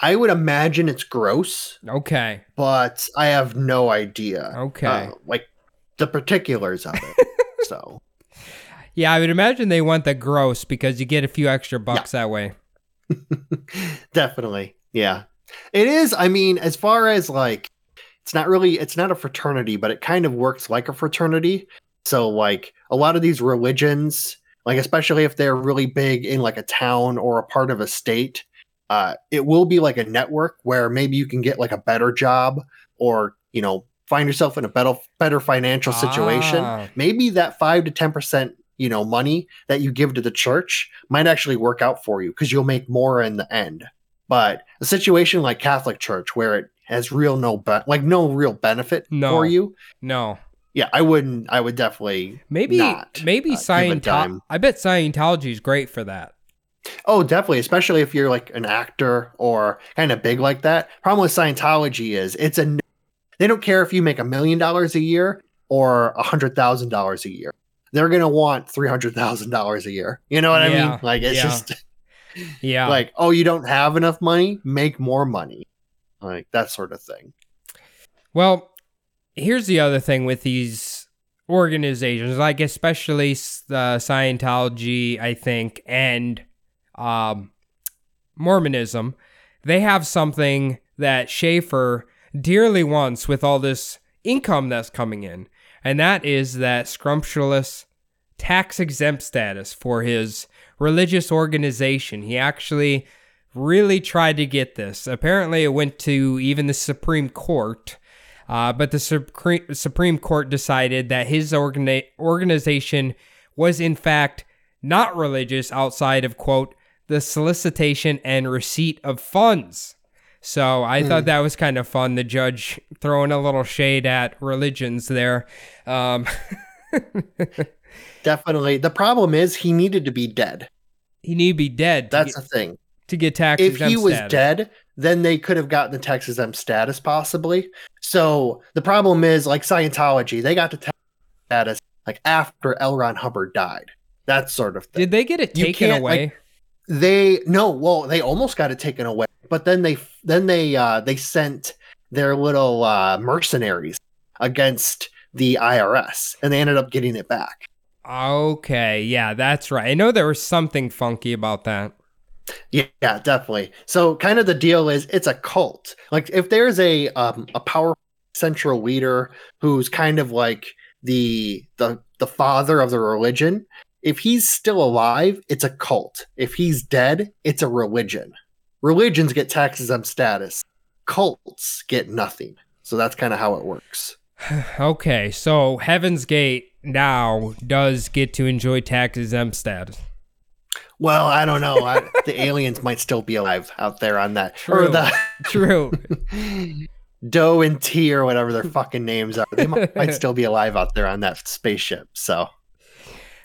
I would imagine it's gross, Okay. but I have no idea. Okay. uh, like the particulars of it. <laughs> so Yeah, I would imagine they want the gross because you get a few extra bucks that way. <laughs> definitely, yeah, it is. I mean, as far as like, it's not really, it's not a fraternity, but it kind of works like a fraternity. So like a lot of these religions, like especially if they're really big in like a town or a part of a state, uh, it will be like a network where maybe you can get like a better job or you know find yourself in a better better financial situation. Ah. Maybe that five to ten percent you know money that you give to the church might actually work out for you because you'll make more in the end. But a situation like Catholic Church where it has real no be- like no real benefit No. for you, No. Yeah, I wouldn't. I would definitely Maybe not, maybe uh, give a dime. Scientology. I bet Scientology is great for that. Oh, definitely, especially if you're like an actor or kind of big like that. Problem with Scientology is it's a they don't care if you make a million dollars a year or a hundred thousand dollars a year. They're gonna want three hundred thousand dollars a year. You know what I mean? Like it's yeah. just <laughs> Yeah. like, oh, you don't have enough money, make more money, like that sort of thing. Well, here's the other thing with these organizations, like especially uh, Scientology, I think, and um, Mormonism. They have something that Schafer dearly wants with all this income that's coming in, and that is that scrumptious tax exempt status for his religious organization. He actually really tried to get this. Apparently, it went to even the Supreme Court. Uh, but the Supreme, Supreme Court decided that his organi- organization was, in fact, not religious outside of, quote, the solicitation and receipt of funds. So I thought that was kind of fun. The judge throwing a little shade at religions there. Um, <laughs> Definitely. The problem is he needed to be dead. he need to be dead That's the thing. To get tax if he was status. dead, then they could have gotten the tax exempt status possibly. So the problem is like Scientology, they got the tax status like after L. Ron Hubbard died. That sort of thing. Did they get it taken away? like- they no, well, they almost got it taken away, but then they then they uh they sent their little uh mercenaries against the IRS and they ended up getting it back. okay, yeah, that's right. I know there was something funky about that. Yeah, definitely. So kind of the deal is it's a cult. Like if there's a um a powerful central leader who's kind of like the the the father of the religion, if he's still alive, it's a cult. If he's dead, it's a religion. Religions get taxes exempt status. Cults get nothing. So that's kind of how it works. <sighs> Okay, so Heaven's Gate now does get to enjoy tax exempt status. Well, I don't know. I, the <laughs> aliens might still be alive out there on that. Or True. the <laughs> True. <laughs> Do and Ti or whatever their fucking names are. They might, might still be alive out there on that spaceship. So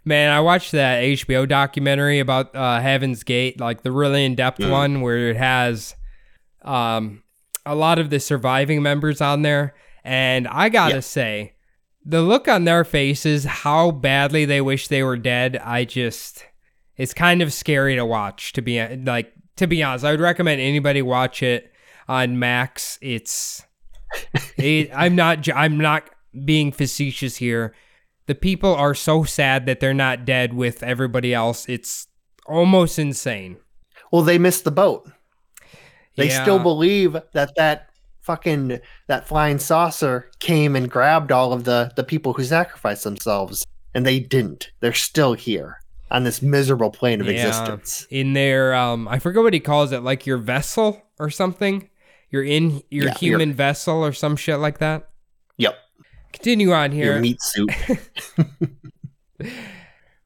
Man, I watched that HBO documentary about uh, Heaven's Gate, like the really in depth Mm. one where it has um, a lot of the surviving members on there. And I gotta Yeah. say, the look on their faces, how badly they wish they were dead, I just, it's kind of scary to watch. To be like, to be honest, I would recommend anybody watch it on Max. It's, <laughs> it, I'm not, I'm not being facetious here the people are so sad that they're not dead with everybody else. It's almost insane. Well, they missed the boat. They Yeah. still believe that that fucking that flying saucer came and grabbed all of the the people who sacrificed themselves, and they didn't. They're still here on this miserable plane of Yeah. existence. in their um I forget what he calls it, like your vessel or something. You're in your Yeah, your- human vessel or some shit like that. Yep, Continue on your here. meat suit. <laughs> <laughs>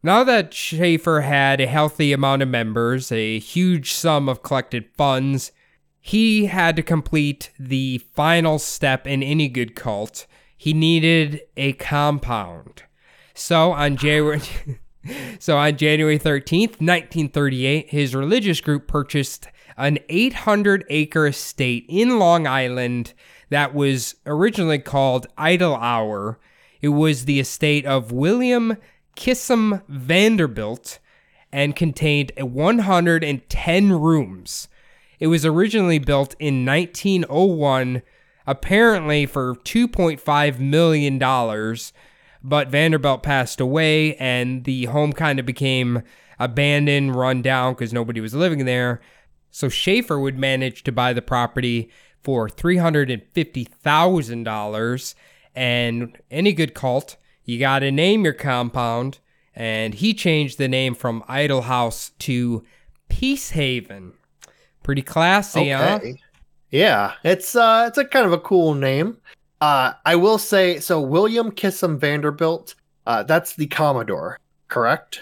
Now that Schafer had a healthy amount of members, a huge sum of collected funds, he had to complete the final step in any good cult. He needed a compound. So on January <sighs> <laughs> <laughs> So on January 13th, 1938, his religious group purchased an 800 acre estate in Long Island that was originally called Idle Hour. It was the estate of William Kissam Vanderbilt and contained 110 rooms. It was originally built in 1901, apparently for $2.5 million, but Vanderbilt passed away and the home kind of became abandoned, run down because nobody was living there. So Schafer would manage to buy the property for $350,000. And any good cult, you got to name your compound. And he changed the name from Idle House to Peace Haven. Pretty classy, huh? Yeah, it's uh it's a kind of a cool name. Uh I will say so William Kissam Vanderbilt, uh that's the Commodore, correct?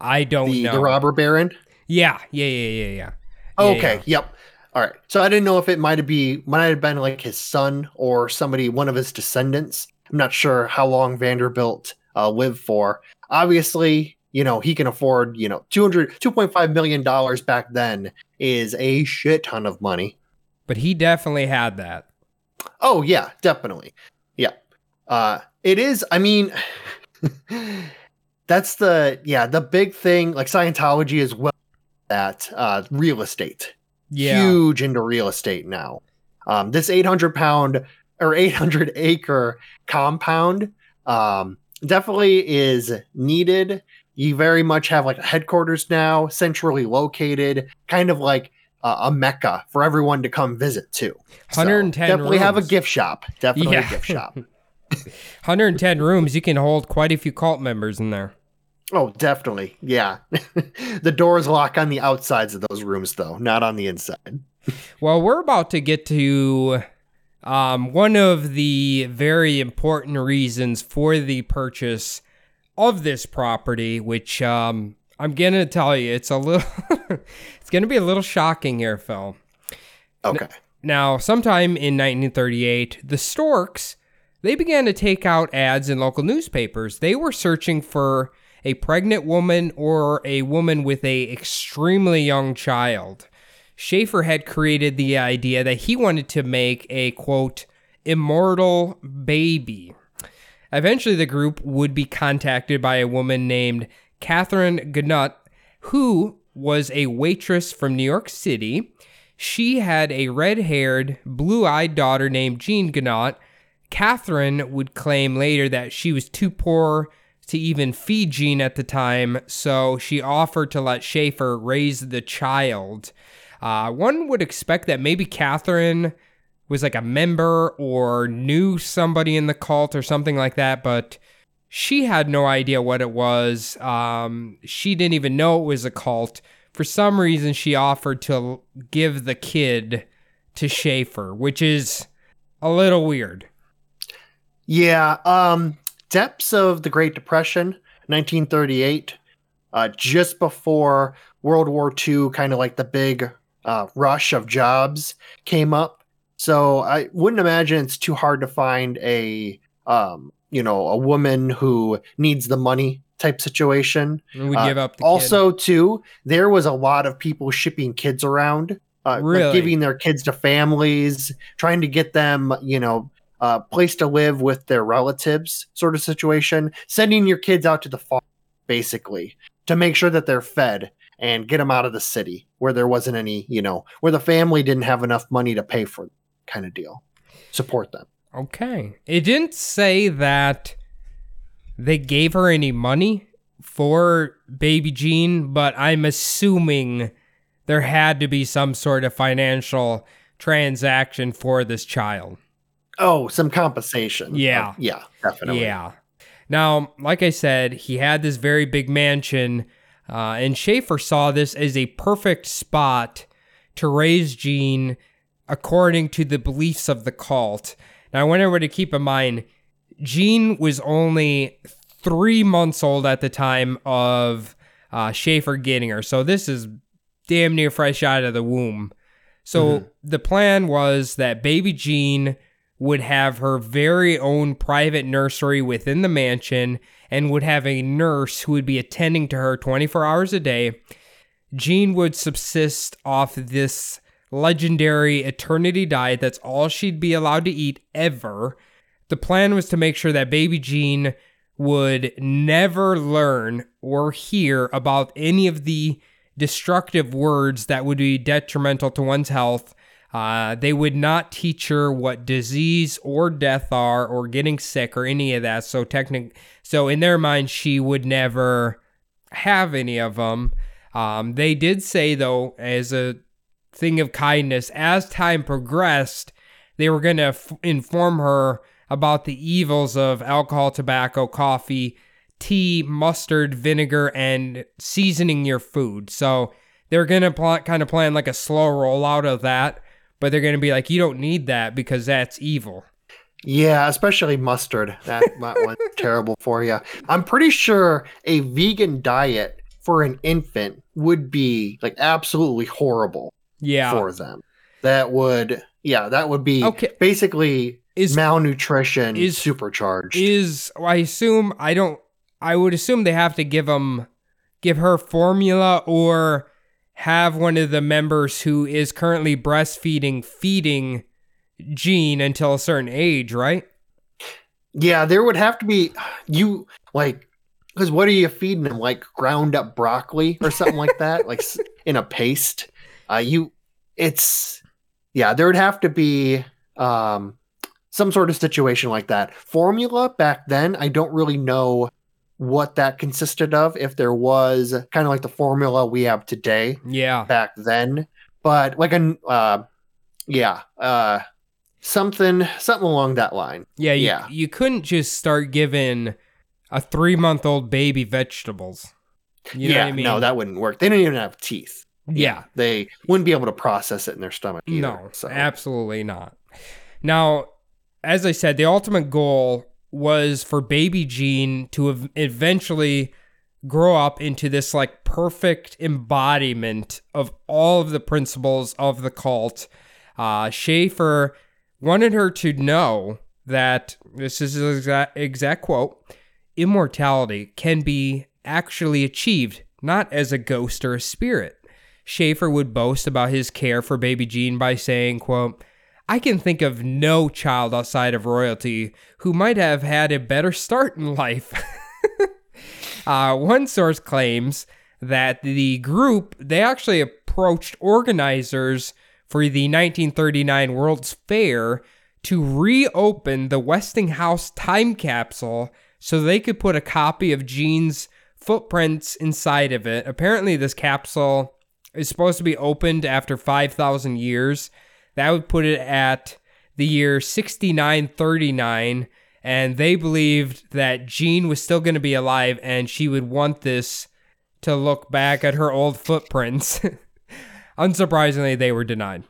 I don't the know. the robber baron? Yeah, yeah, yeah, yeah, yeah. Yeah, okay, yeah. yep. All right. So I didn't know if it might be might have been like his son or somebody one of his descendants. I'm not sure how long Vanderbilt uh lived for. Obviously, you know, he can afford, you know, 200 2.5 million dollars back then is a shit ton of money. But he definitely had that. Oh yeah, definitely. Yeah. Uh it is I mean <laughs> that's the yeah, the big thing like Scientology is well at uh real estate. Yeah. Huge into real estate now. Um this 800 pound or 800 <laughs> acre compound um definitely is needed. You very much have like a headquarters now, centrally located, kind of like uh, a mecca for everyone to come visit too. So, 110 definitely have a gift shop. Definitely Yeah. a gift shop. <laughs> 110 rooms, you can hold quite a few cult members in there. Oh, definitely. Yeah. <laughs> the doors lock on the outsides of those rooms though, not on the inside. Well, we're about to get to um, one of the very important reasons for the purchase of this property, which um, I'm going to tell you, it's a little, <laughs> it's going to be a little shocking here, Phil. Okay. Now, sometime in 1938, the Storks they began to take out ads in local newspapers. They were searching for a pregnant woman or a woman with a extremely young child. Schafer had created the idea that he wanted to make a quote immortal baby. Eventually, the group would be contacted by a woman named Catherine Gnut, who was a waitress from New York City. She had a red haired, blue eyed daughter named Jean Gnut. Catherine would claim later that she was too poor to even feed Jean at the time, so she offered to let Schafer raise the child. Uh, one would expect that maybe Catherine was like a member or knew somebody in the cult or something like that, but she had no idea what it was. Um, she didn't even know it was a cult. For some reason, she offered to give the kid to Schafer, which is a little weird. Yeah. Um depths of the Great Depression, 1938, uh, just before World War II, kind of like the big uh, rush of jobs came up. So I wouldn't imagine it's too hard to find a um, you know, a woman who needs the money type situation. We Uh, give up the also, too, there was a lot of people shipping kids around, uh, like giving their kids to families, trying to get them, you know, a place to live with their relatives, sort of situation. Sending your kids out to the farm, basically, to make sure that they're fed and get them out of the city where there wasn't any, you know, where the family didn't have enough money to pay for, kind of deal. Support them. Okay. It didn't say that they gave her any money for baby Jean, but I'm assuming there had to be some sort of financial transaction for this child. Oh, some compensation. Yeah. Uh, yeah, definitely. Yeah. Now, like I said, he had this very big mansion, uh, and Schafer saw this as a perfect spot to raise Jean according to the beliefs of the cult. Now, I want everyone to keep in mind, Jean was only three months old at the time of uh, Schafer getting her. So this is damn near fresh out of the womb. So the plan was that baby Jean would have her very own private nursery within the mansion and would have a nurse who would be attending to her 24 hours a day. Jean would subsist off this legendary eternity diet. That's all she'd be allowed to eat ever. The plan was to make sure that baby Jean would never learn or hear about any of the destructive words that would be detrimental to one's health. Uh, they would not teach her what disease or death are, or getting sick, or any of that. So technic, so in their mind, she would never have any of them. Um, they did say though, as a thing of kindness, as time progressed, they were going to f- inform her about the evils of alcohol, tobacco, coffee, tea, mustard, vinegar, and seasoning your food. So they're going to pl- kind of plan like a slow rollout of that, but they're going to be like, you don't need that because that's evil. Yeah, especially mustard. That, that one's <laughs> terrible for you. I'm pretty sure a vegan diet for an infant would be like absolutely horrible Yeah. for them. That would, yeah, that would be Okay. basically Is malnutrition is- supercharged. is I assume I don't I would assume they have to give them give her formula or have one of the members who is currently breastfeeding feeding Jean until a certain age, right? yeah, there would have to be you like because what are you feeding them? Like ground up broccoli or something like that, like in a paste. Uh, you, it's yeah, there would have to be um some sort of situation like that. Formula back then, I don't really know what that consisted of. If there was kind of like the formula we have today Yeah. back then, but like an uh, yeah, uh, something something along that line. Yeah, you, Yeah. you couldn't just start giving a 3-month-old baby vegetables. You know yeah, what I mean? no, that wouldn't work. They don't even have teeth. Yeah. They wouldn't be able to process it in their stomach either. No, so absolutely not. Now, as I said, the ultimate goal was for baby Jean to ev- eventually grow up into this like perfect embodiment of all of the principles of the cult. Uh, Schafer wanted her to know that this is his exact, exact quote immortality can be actually achieved, not as a ghost or a spirit. Schafer would boast about his care for baby Jean by saying, quote, I can think of no child outside of royalty who might have had a better start in life. <laughs> uh, one source claims that the group, they actually approached organizers for the 1939 World's Fair to reopen the Westinghouse time capsule so they could put a copy of Jean's footprints inside of it. Apparently, this capsule is supposed to be opened after 5,000 years. That would put it at the year 6939. And they believed that Jean was still going to be alive and she would want this to look back at her old footprints. <laughs> Unsurprisingly, they were denied.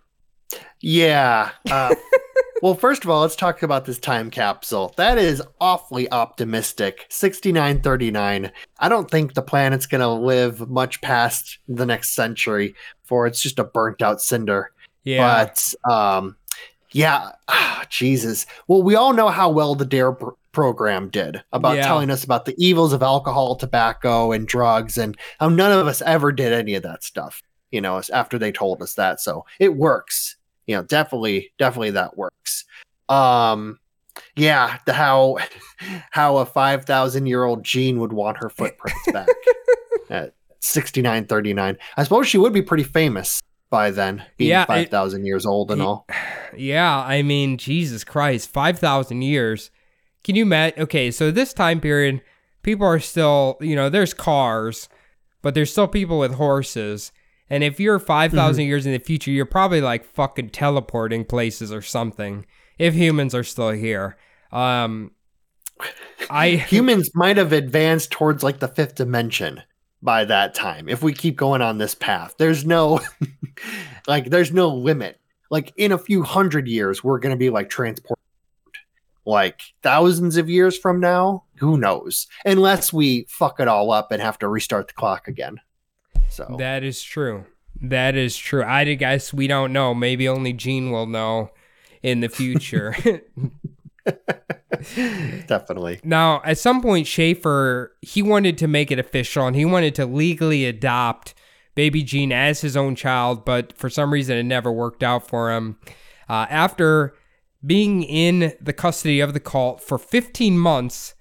yeah. Uh, <laughs> well, first of all, let's talk about this time capsule. That is awfully optimistic. 6939. I don't think the planet's going to live much past the next century for it's just a burnt out cinder. Yeah. But um, yeah, ah, <sighs> Jesus. Well, we all know how well the Dare pr- program did about Yeah. telling us about the evils of alcohol, tobacco, and drugs, and how none of us ever did any of that stuff. You know, after they told us that, so it works. You know, definitely, definitely that works. Um, yeah, the how <laughs> how a five thousand year old Jean would want her footprints back <laughs> at sixty nine thirty nine. I suppose she would be pretty famous by then, being Yeah, five thousand years old and Ye- all. Yeah, I mean, Jesus Christ, 5,000 years. Can you imagine? Okay, so this time period, people are still, you know, there's cars, but there's still people with horses. And if you're 5,000 years in the future, you're probably like fucking teleporting places or something if humans are still here. Um, I <laughs> Humans might have advanced towards like the fifth dimension by that time if we keep going on this path. There's no <laughs> like there's no limit. Like in a few hundred years, we're gonna be like transported. like thousands of years from now, who knows? Unless we fuck it all up and have to restart the clock again. So That is true. That is true. I guess we don't know. Maybe only Jean will know in the future. <laughs> <laughs> definitely. now, at some point, Schafer he wanted to make it official and he wanted to legally adopt baby Jean as his own child, but for some reason it never worked out for him. Uh, after being in the custody of the cult for 15 months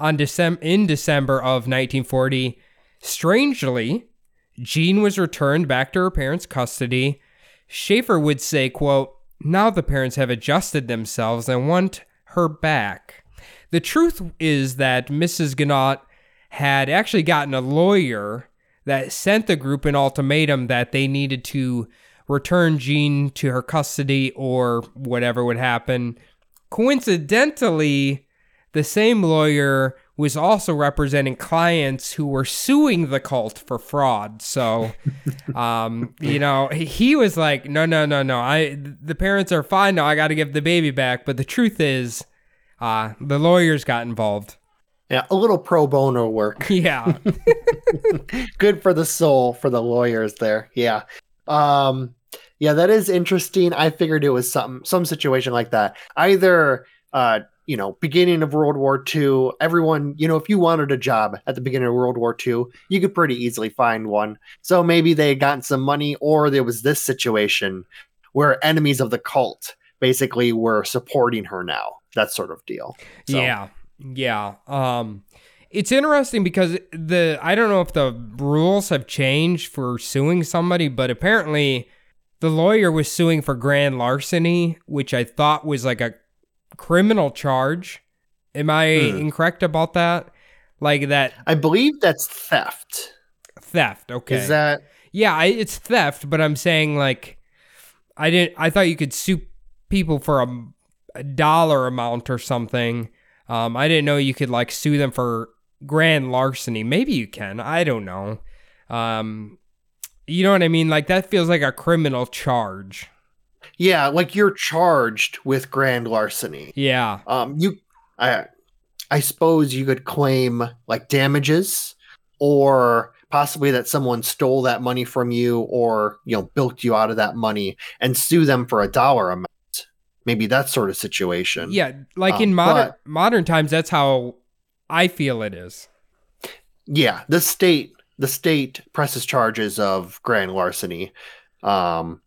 on December in December of 1940, strangely, Jean was returned back to her parents' custody. Schafer would say, quote, now the parents have adjusted themselves and want her back. The truth is that Mrs. Gannott had actually gotten a lawyer that sent the group an ultimatum that they needed to return Jean to her custody or whatever would happen. Coincidentally, the same lawyer was also representing clients who were suing the cult for fraud. So, <laughs> um, you know, he was like, "No, no, no, no. I the parents are fine now. I got to give the baby back." But the truth is, uh, the lawyers got involved. Yeah, a little pro bono work. <laughs> Yeah, <laughs> Good for the soul for the lawyers there. Yeah. Um yeah, that is interesting. I figured it was some some situation like that. Either uh you know, beginning of World War II, everyone, you know, if you wanted a job at the beginning of World War II, you could pretty easily find one. So maybe they had gotten some money, or there was this situation where enemies of the cult basically were supporting her now. That sort of deal. So, yeah, yeah. Um, it's interesting because the I don't know if the rules have changed for suing somebody, but apparently the lawyer was suing for grand larceny, which I thought was like a criminal charge. Am I Hmm. incorrect about that? Like that I believe that's theft. theft? Okay, Is that yeah, I, it's theft, but I'm saying like I didn't. I thought you could sue people for a, a dollar amount or something. Um, I didn't know you could like sue them for grand larceny. Maybe you can. I don't know. Um, you know what I mean? Like that feels like a criminal charge. Yeah, like you're charged with grand larceny. Yeah. Um, you, I, I suppose you could claim like damages, or possibly that someone stole that money from you, or you know, bilked you out of that money, and sue them for a dollar amount. Maybe that sort of situation. Yeah. Like Um, in modern but- modern times, that's how I feel it is. yeah. The state, the state presses charges of grand larceny. Um,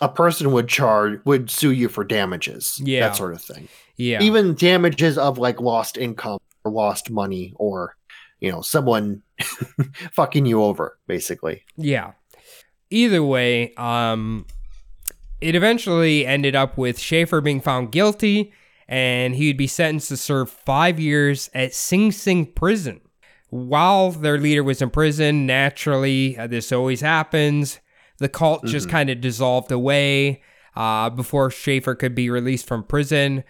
a person would charge would sue you for damages. Yeah. that sort of thing. Yeah. even damages of like lost income or lost money or you know someone <laughs> fucking you over basically Yeah. Either way, um, it eventually ended up with Schafer being found guilty, and he would be sentenced to serve five years at Sing Sing prison. While their leader was in prison, naturally, uh, this always happens. The cult just kind of dissolved away uh, before Schafer could be released from prison.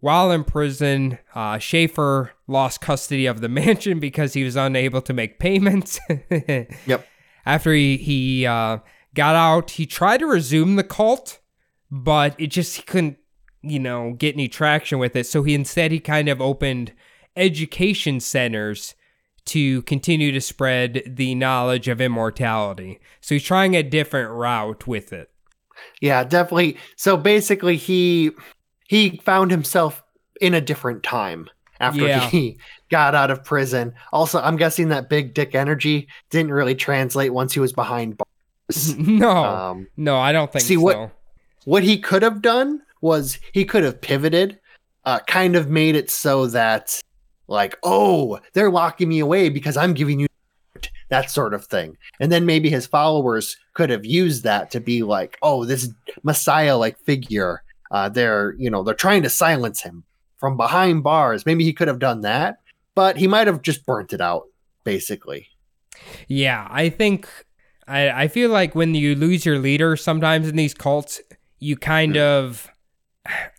While in prison, uh, Schafer lost custody of the <laughs> mansion because he was unable to make payments. <laughs> yep after he he uh, got out, he tried to resume the cult, but it just he couldn't, you know, get any traction with it. So he instead he kind of opened education centers to continue to spread the knowledge of immortality. So he's trying a different route with it. yeah definitely so basically he he found himself in a different time after Yeah. he got out of prison also i'm guessing that big dick energy didn't really translate once he was behind bars <laughs> no, um no, I don't think see so. what- what he could have done was he could have pivoted, uh, kind of made it so that, like, oh, they're locking me away because I'm giving you that sort of thing. And then maybe his followers could have used that to be like, oh, this messiah like figure. Uh, they're, you know, they're trying to silence him from behind bars. Maybe he could have done that. but he might have just burnt it out, basically. Yeah, I think I I feel like when you lose your leader sometimes in these cults, you kind of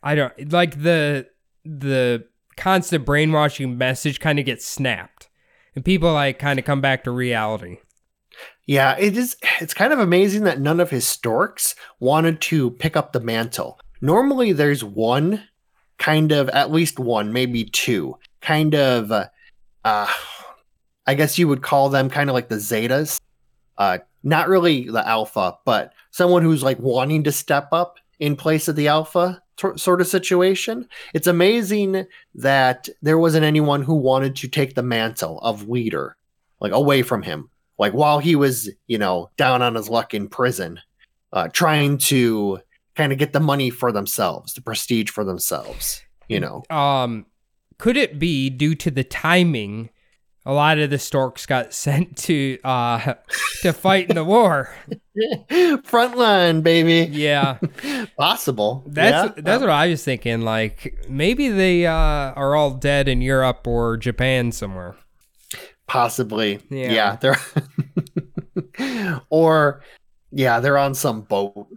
I don't like the the constant brainwashing message kind of gets snapped. And people like kind of come back to reality. Yeah, it is. It's kind of amazing that none of his storks wanted to pick up the mantle. Normally, there's one kind of, at least one, maybe two, kind of, uh, uh I guess you would call them kind of like the Zetas. Uh, not really the Alpha, but someone who's like wanting to step up in place of the Alpha t- sort of situation. It's amazing that there wasn't anyone who wanted to take the mantle of leader, like away from him like while he was you know down on his luck in prison uh trying to kind of get the money for themselves the prestige for themselves you know Um could it be due to the timing a lot of the storks got <laughs> sent to uh to fight in the war. <laughs> frontline baby Yeah. <laughs> possible That's yeah. that's what I was thinking like maybe they uh are all dead in Europe or Japan somewhere. possibly Yeah. yeah, they're or yeah they're on some boat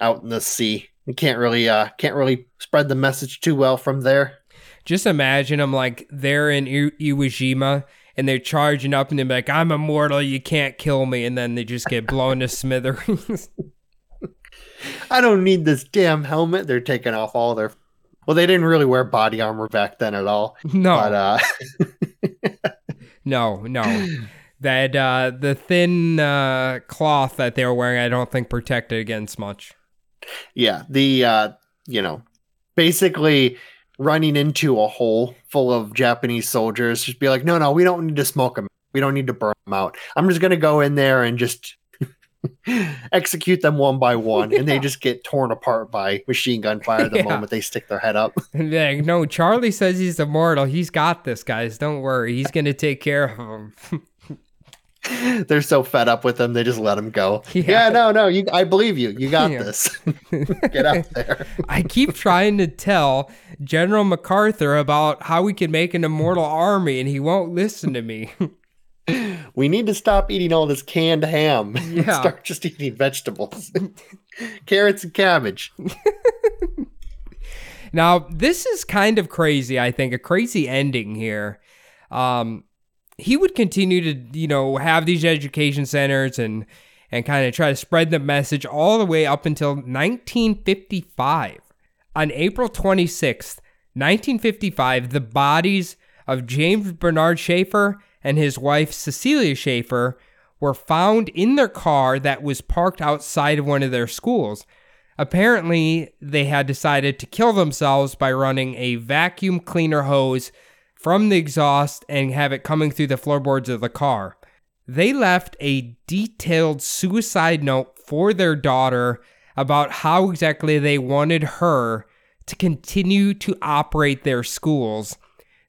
out in the sea you can't really uh can't really spread the message too well from there Just imagine them like they're in I- Iwo Jima and they're charging up and they're like, I'm immortal, you can't kill me. And then they just get blown to smithereens. <laughs> I don't need this damn helmet. They're taking off all their. Well, they didn't really wear body armor back then at all. no, But uh, <laughs> no, no. That uh, the thin uh, cloth that they were wearing, I don't think protected against much. yeah, the uh, you know, basically running into a hole full of Japanese soldiers, just be like, no, no, we don't need to smoke them. We don't need to burn them out. I'm just gonna go in there and just <laughs> execute them one by one, and they just get torn apart by machine gun fire the <laughs> Yeah. moment they stick their head up. No, Charlie says he's immortal. He's got this, guys. Don't worry. He's going to take care of him. <laughs> <laughs> They're so fed up with him, they just let him go. Yeah. Yeah, no, no, you. I believe you. You got <laughs> Yeah. this. <laughs> Get out there. I keep trying to tell General MacArthur about how we can make an immortal army, and he won't listen to me. We need to stop eating all this canned ham. and Yeah. Start just eating vegetables, carrots and cabbage. now, this is kind of crazy, I think, a crazy ending here. Um, he would continue to, you know, have these education centers and and kind of try to spread the message all the way up until 1955. On April 26th, 1955, the bodies of James Bernard Schafer and his wife Cecilia Schafer were found in their car that was parked outside of one of their schools. Apparently, they had decided to kill themselves by running a vacuum cleaner hose from the exhaust and have it coming through the floorboards of the car. They left a detailed suicide note for their daughter about how exactly they wanted her to continue to operate their schools.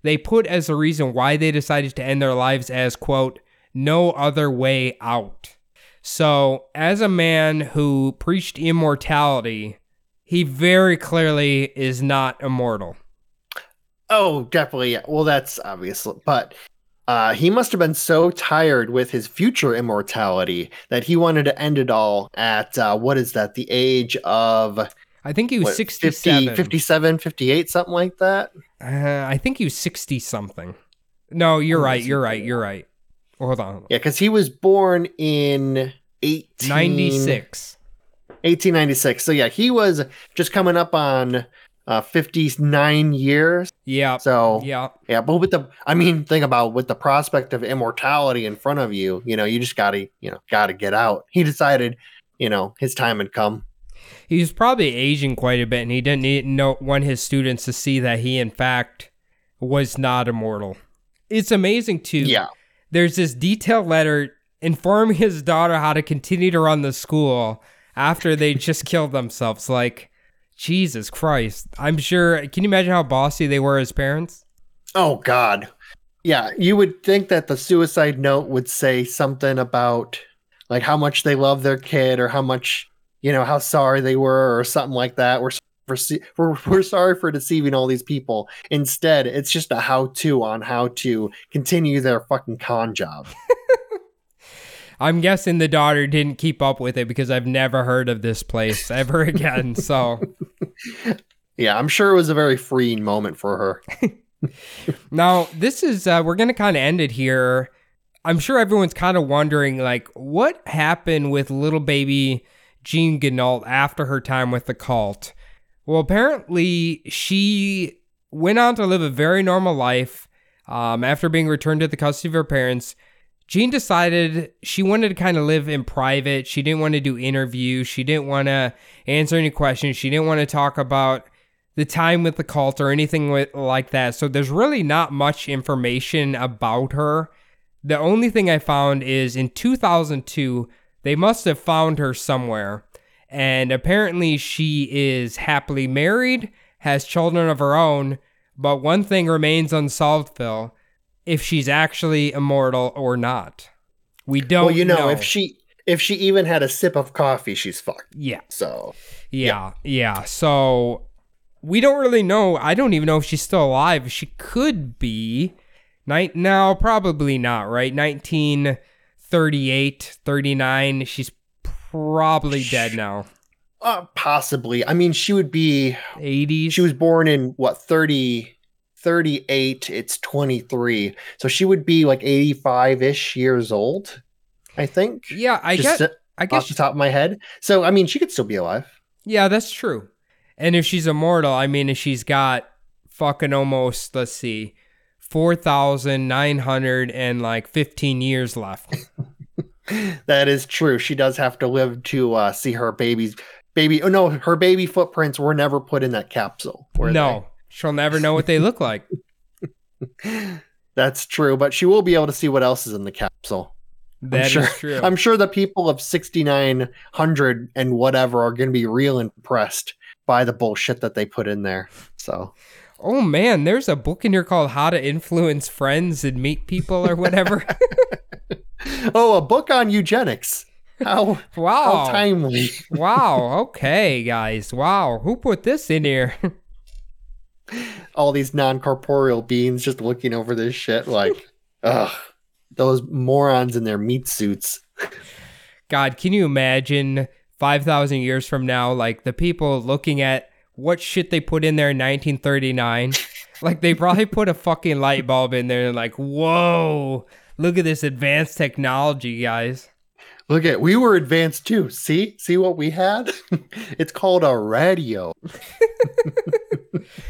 They put as a reason why they decided to end their lives as, quote, no other way out. So, as a man who preached immortality, he very clearly is not immortal. Oh, definitely. Yeah. Well, that's obvious, but uh, he must have been so tired with his future immortality that he wanted to end it all at uh, what is that? The age of I think he was what, 67. 50, 57, 58, something like that. Uh, I think he was 60 something. No, you're Oh, right. You're right. You're right. Hold on. hold on. Yeah, because he was born in 18, 1896. So yeah, he was just coming up on uh, 59 years. Yeah. So Yeah. Yeah, but with the, I mean, think about with the prospect of immortality in front of you, you know, you just gotta, you know, gotta get out. He decided, you know, his time had come. He was probably aging quite a bit, and he didn't need, no, want his students to see that he, in fact, was not immortal. It's amazing, too. Yeah, There's this detailed letter informing his daughter how to continue to run the school after they just <laughs> killed themselves. Like, Jesus Christ. I'm sure. Can you imagine how bossy they were as parents? Oh God. Yeah, you would think that the suicide note would say something about like how much they love their kid or how much, you know, how sorry they were or something like that. We're we're, <laughs> we're sorry for deceiving all these people. Instead, it's just a how-to on how to continue their fucking con job. <laughs> I'm guessing the daughter didn't keep up with it because I've never heard of this place ever <laughs> again. So Yeah, I'm sure it was a very freeing moment for her. <laughs> now this is uh, we're gonna kind of end it here. I'm sure everyone's kind of wondering like what happened with little baby Jean Ganault after her time with the cult. Well, apparently she went on to live a very normal life um, after being returned to the custody of her parents. Jean decided she wanted to kind of live in private. She didn't want to do interviews. She didn't want to answer any questions. She didn't want to talk about the time with the cult or anything like that. So there's really not much information about her. The only thing I found is in 2002, they must have found her somewhere. And apparently, she is happily married, has children of her own. But one thing remains unsolved, Phil if she's actually immortal or not. We don't well, you know, if she if she even had a sip of coffee, she's fucked. Yeah. So Yeah, yeah. So we don't really know. I don't even know if she's still alive. She could be. Night now, probably not, right? 1938, 39. She's probably dead now. uh, possibly. I mean, she would be 80s. she was born in what 30 38 it's 23 so she would be like 85ish years old i think. Yeah, I guess I off guess the top of my head. So i mean she could still be alive. Yeah, that's true. And if she's immortal, I mean, if she's got fucking almost, let's see, 4,900 and like 15 years left. <laughs> that is true. She does have to live to uh see her baby's baby oh no her baby footprints were never put in that capsule no, she'll never know what they look like. <laughs> that's true but she will be able to see what else is in the capsule That is sure- true. i'm sure the people of 6900 and whatever are going to be real impressed by the bullshit that they put in there so oh man, there's a book in here called How to Influence Friends and Meet People or whatever. <laughs> oh, a book on eugenics. How wow. how timely. wow. Okay, guys. Wow. Who put this in here? <laughs> <laughs> All these non-corporeal beings just looking over this shit like, <laughs> ugh, those morons in their meat suits. God, can you imagine 5,000 years from now, like the people looking at what shit they put in there in 1939? <laughs> like they probably put a fucking light bulb in there and like, whoa, look at this advanced technology, guys. Look at we were advanced too. See? See what we had? it's called a radio.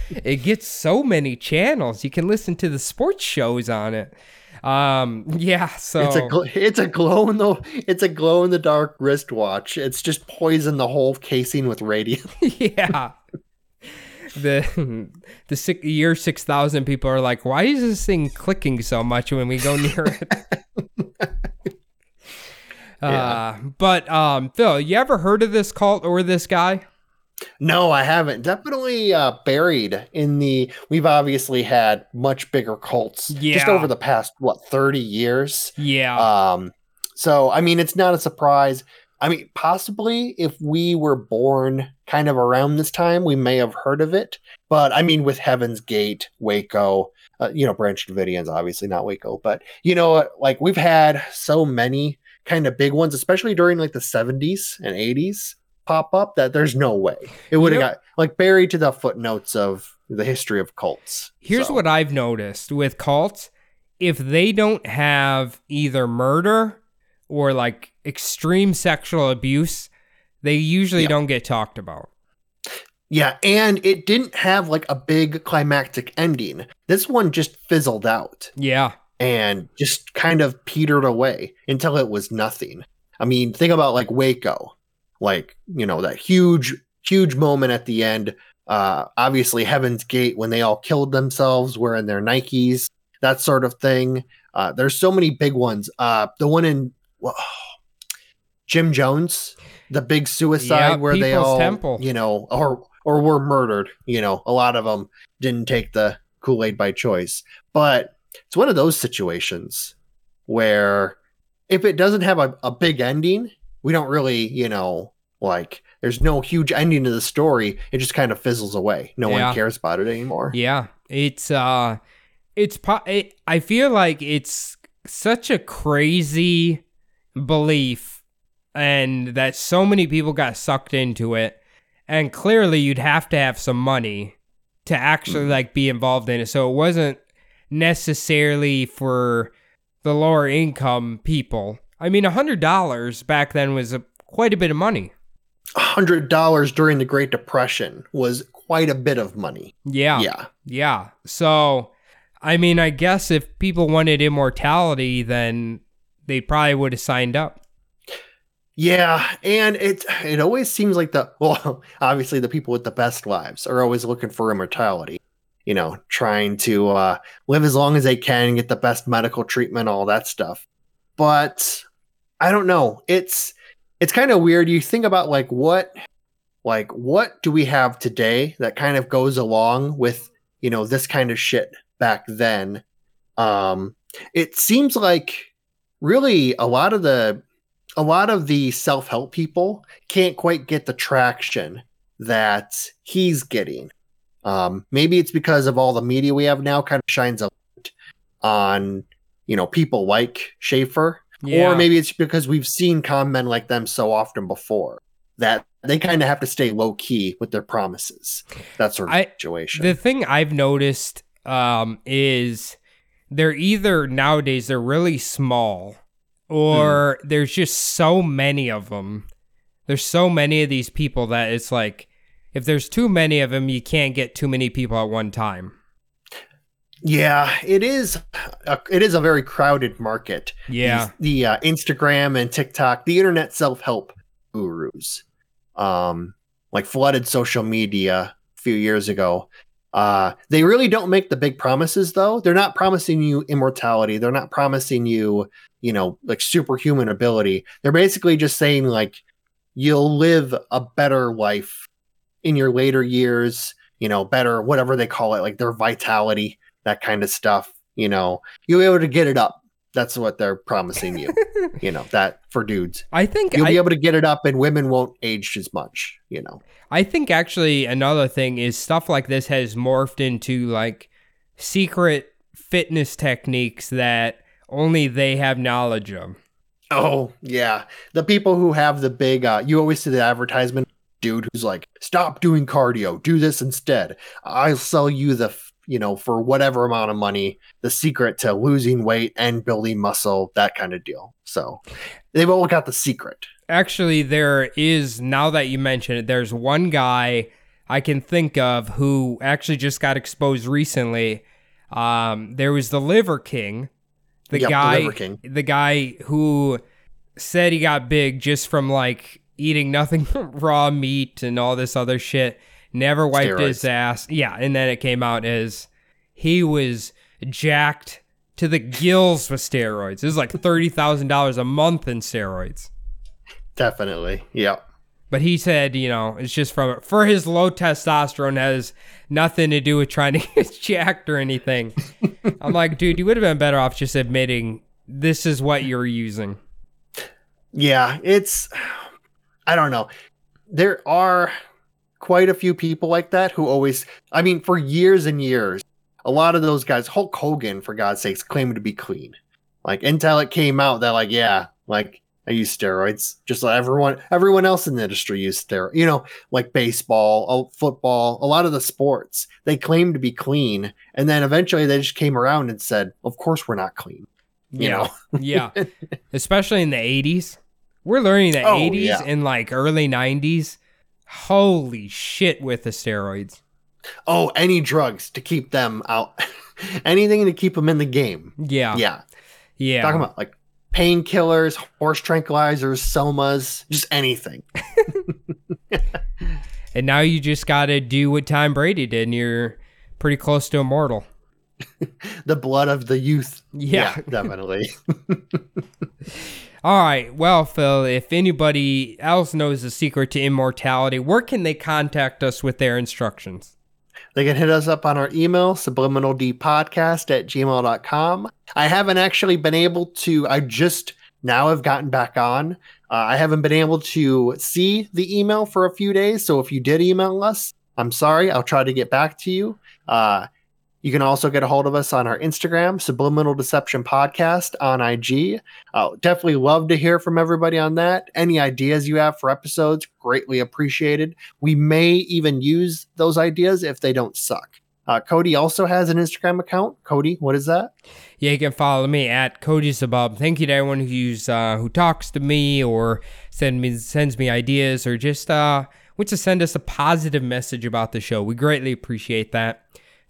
It gets so many channels. You can listen to the sports shows on it. Um, yeah, so It's a gl- it's a glow in the it's a glow in the dark wristwatch. It's just poison the whole casing with radium. <laughs> yeah. The <laughs> the six, year six thousand people are like, why is this thing clicking so much when we go near it? <laughs> uh, but um, Phil, you ever heard of this cult or this guy? No, I haven't. Definitely uh, buried in the. We've obviously had much bigger cults just over the past what thirty years. Yeah, Um, so I mean, it's not a surprise. I mean, possibly if we were born kind of around this time, we may have heard of it. But I mean, with Heaven's Gate, Waco, uh, you know, Branch Davidians, obviously not Waco, but you know, like we've had so many kind of big ones, especially during like the 70s and 80s pop up that there's no way it would have know- got like buried to the footnotes of the history of cults. Here's So, what I've noticed with cults: if they don't have either murder or like extreme sexual abuse, they usually Yeah. don't get talked about. Yeah, and it didn't have like a big climactic ending. This one just fizzled out Yeah, and just kind of petered away until it was nothing. I mean, think about like Waco, like, you know, that huge, huge moment at the end. Uh, obviously, Heaven's Gate when they all killed themselves wearing their Nikes, that sort of thing. Uh, there's so many big ones. Uh, the one in well, <sighs> Jim Jones, the big suicide Yeah, where they all, Temple. you know, or or were murdered. You know, a lot of them didn't take the Kool Aid by choice, but it's one of those situations where if it doesn't have a, a big ending, we don't really, you know, like there's no huge ending to the story. It just kind of fizzles away. No Yeah. one cares about it anymore. Yeah, it's uh, it's po- it, I feel like it's such a crazy belief, and that so many people got sucked into it, and clearly you'd have to have some money to actually like be involved in it. So it wasn't necessarily for the lower income people. I mean, a hundred dollars back then was a, quite a bit of money. hundred dollars during the Great Depression was quite a bit of money. Yeah. Yeah. Yeah. So, I mean, I guess if people wanted immortality, then they probably would have signed up. Yeah, and it it always seems like the well, <laughs> obviously the people with the best lives are always looking for immortality. You know, trying to uh, live as long as they can, get the best medical treatment, all that stuff. But I don't know. It's it's kind of weird. You think about like what like what do we have today that kind of goes along with you know this kind of shit back then. Um, it seems like really a lot of the a lot of the self-help people can't quite get the traction that he's getting. Um, maybe it's because of all the media we have now kind of shines a light on, you know, people like Schafer. Yeah. Or maybe it's because we've seen con men like them so often before that they kind of have to stay low key with their promises. That sort of I- situation. The thing I've noticed um, is they're either nowadays they're really small, or there's just so many of them. There's so many of these people that it's like if there's too many of them, you can't get too many people at one time. Yeah, it is. A, it is a very crowded market. Yeah. These- the uh, Instagram and TikTok, the internet self help gurus, um, like flooded social media a few years ago. Uh, they really don't make the big promises, though. They're not promising you immortality. They're not promising you, you know, like superhuman ability. They're basically just saying like you'll live a better life in your later years. You know, better whatever they call it, like their vitality that kind of stuff. You know, you'll be able to get it up. That's what they're promising you. <laughs> you know, that for dudes. I think You'll I, be able to get it up and women won't age as much, you know. I think actually another thing is stuff like this has morphed into like secret fitness techniques that only they have knowledge of. Oh, yeah. The people who have the big uh you always see the advertisement dude who's like, "Stop doing cardio, do this instead. I'll sell you the you know, for whatever amount of money, the secret to losing weight and building muscle, that kind of deal." So, they've all got the secret. Actually, there is, now that you mention it, there's one guy I can think of who actually just got exposed recently. Um, there was the Liver King, the Yep, guy, Liver King. the guy who said he got big just from like eating nothing but <laughs> raw meat and all this other shit. Never wiped his ass. Yeah, and then it came out as he was jacked to the gills with steroids. It was like thirty thousand dollars a month in steroids. Definitely. Yeah. But he said, you know, it's just from for his low testosterone has nothing to do with trying to <laughs> get jacked or anything. <laughs> I'm like, dude, you would have been better off just admitting this is what you're using. Yeah, it's I don't know. There are quite a few people like that who always I mean for years and years a lot of those guys Hulk Hogan for God's sakes claimed to be clean. Like until it came out that like yeah, like I use steroids just like everyone everyone else in the industry used steroids. You know, like baseball, oh, football, a lot of the sports. They claim to be clean and then eventually they just came around and said, "Of course we're not clean." You know. yeah. <laughs> Especially in the 80s. We're learning the Oh, 80s yeah. and like early 90s. Holy shit with the steroids. Oh, any drugs to keep them out. <laughs> Anything to keep them in the game. Yeah. Yeah. Yeah. Talking about like painkillers, horse tranquilizers, somas, just anything. <laughs> and now you just got to do what Tom Brady did and you're pretty close to immortal. The blood of the youth. Yeah. definitely. <laughs> All right. Well, Phil, if anybody else knows the secret to immortality, where can they contact us with their instructions? They can hit us up on our email, subliminaldpodcast at gmail.com. I haven't actually been able to, I just now have gotten back on. Uh, I haven't been able to see the email for a few days. So if you did email us, I'm sorry. I'll try to get back to you. Uh, you can also get a hold of us on our Instagram, Subliminal Deception Podcast on IG. Uh, definitely love to hear from everybody on that. Any ideas you have for episodes, greatly appreciated. We may even use those ideas if they don't suck. Uh, Cody also has an Instagram account. Cody, what is that? Yeah, you can follow me at Cody Sabub. Thank you to everyone who's uh, who talks to me or send me sends me ideas or just uh, wants to send us a positive message about the show. We greatly appreciate that.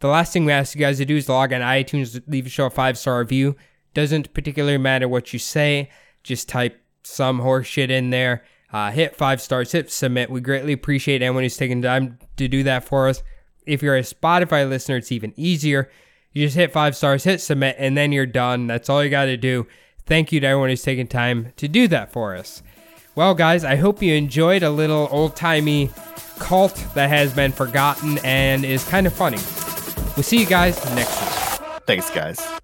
The last thing we ask you guys to do is log on iTunes, leave a show a five star review. Doesn't particularly matter what you say, just type some horseshit in there. Uh, hit five stars, hit submit. We greatly appreciate anyone who's taking time to do that for us. If you're a Spotify listener, it's even easier. You just hit five stars, hit submit, and then you're done. That's all you got to do. Thank you to everyone who's taking time to do that for us. Well, guys, I hope you enjoyed a little old timey cult that has been forgotten and is kind of funny. We'll see you guys next week. Thanks, guys.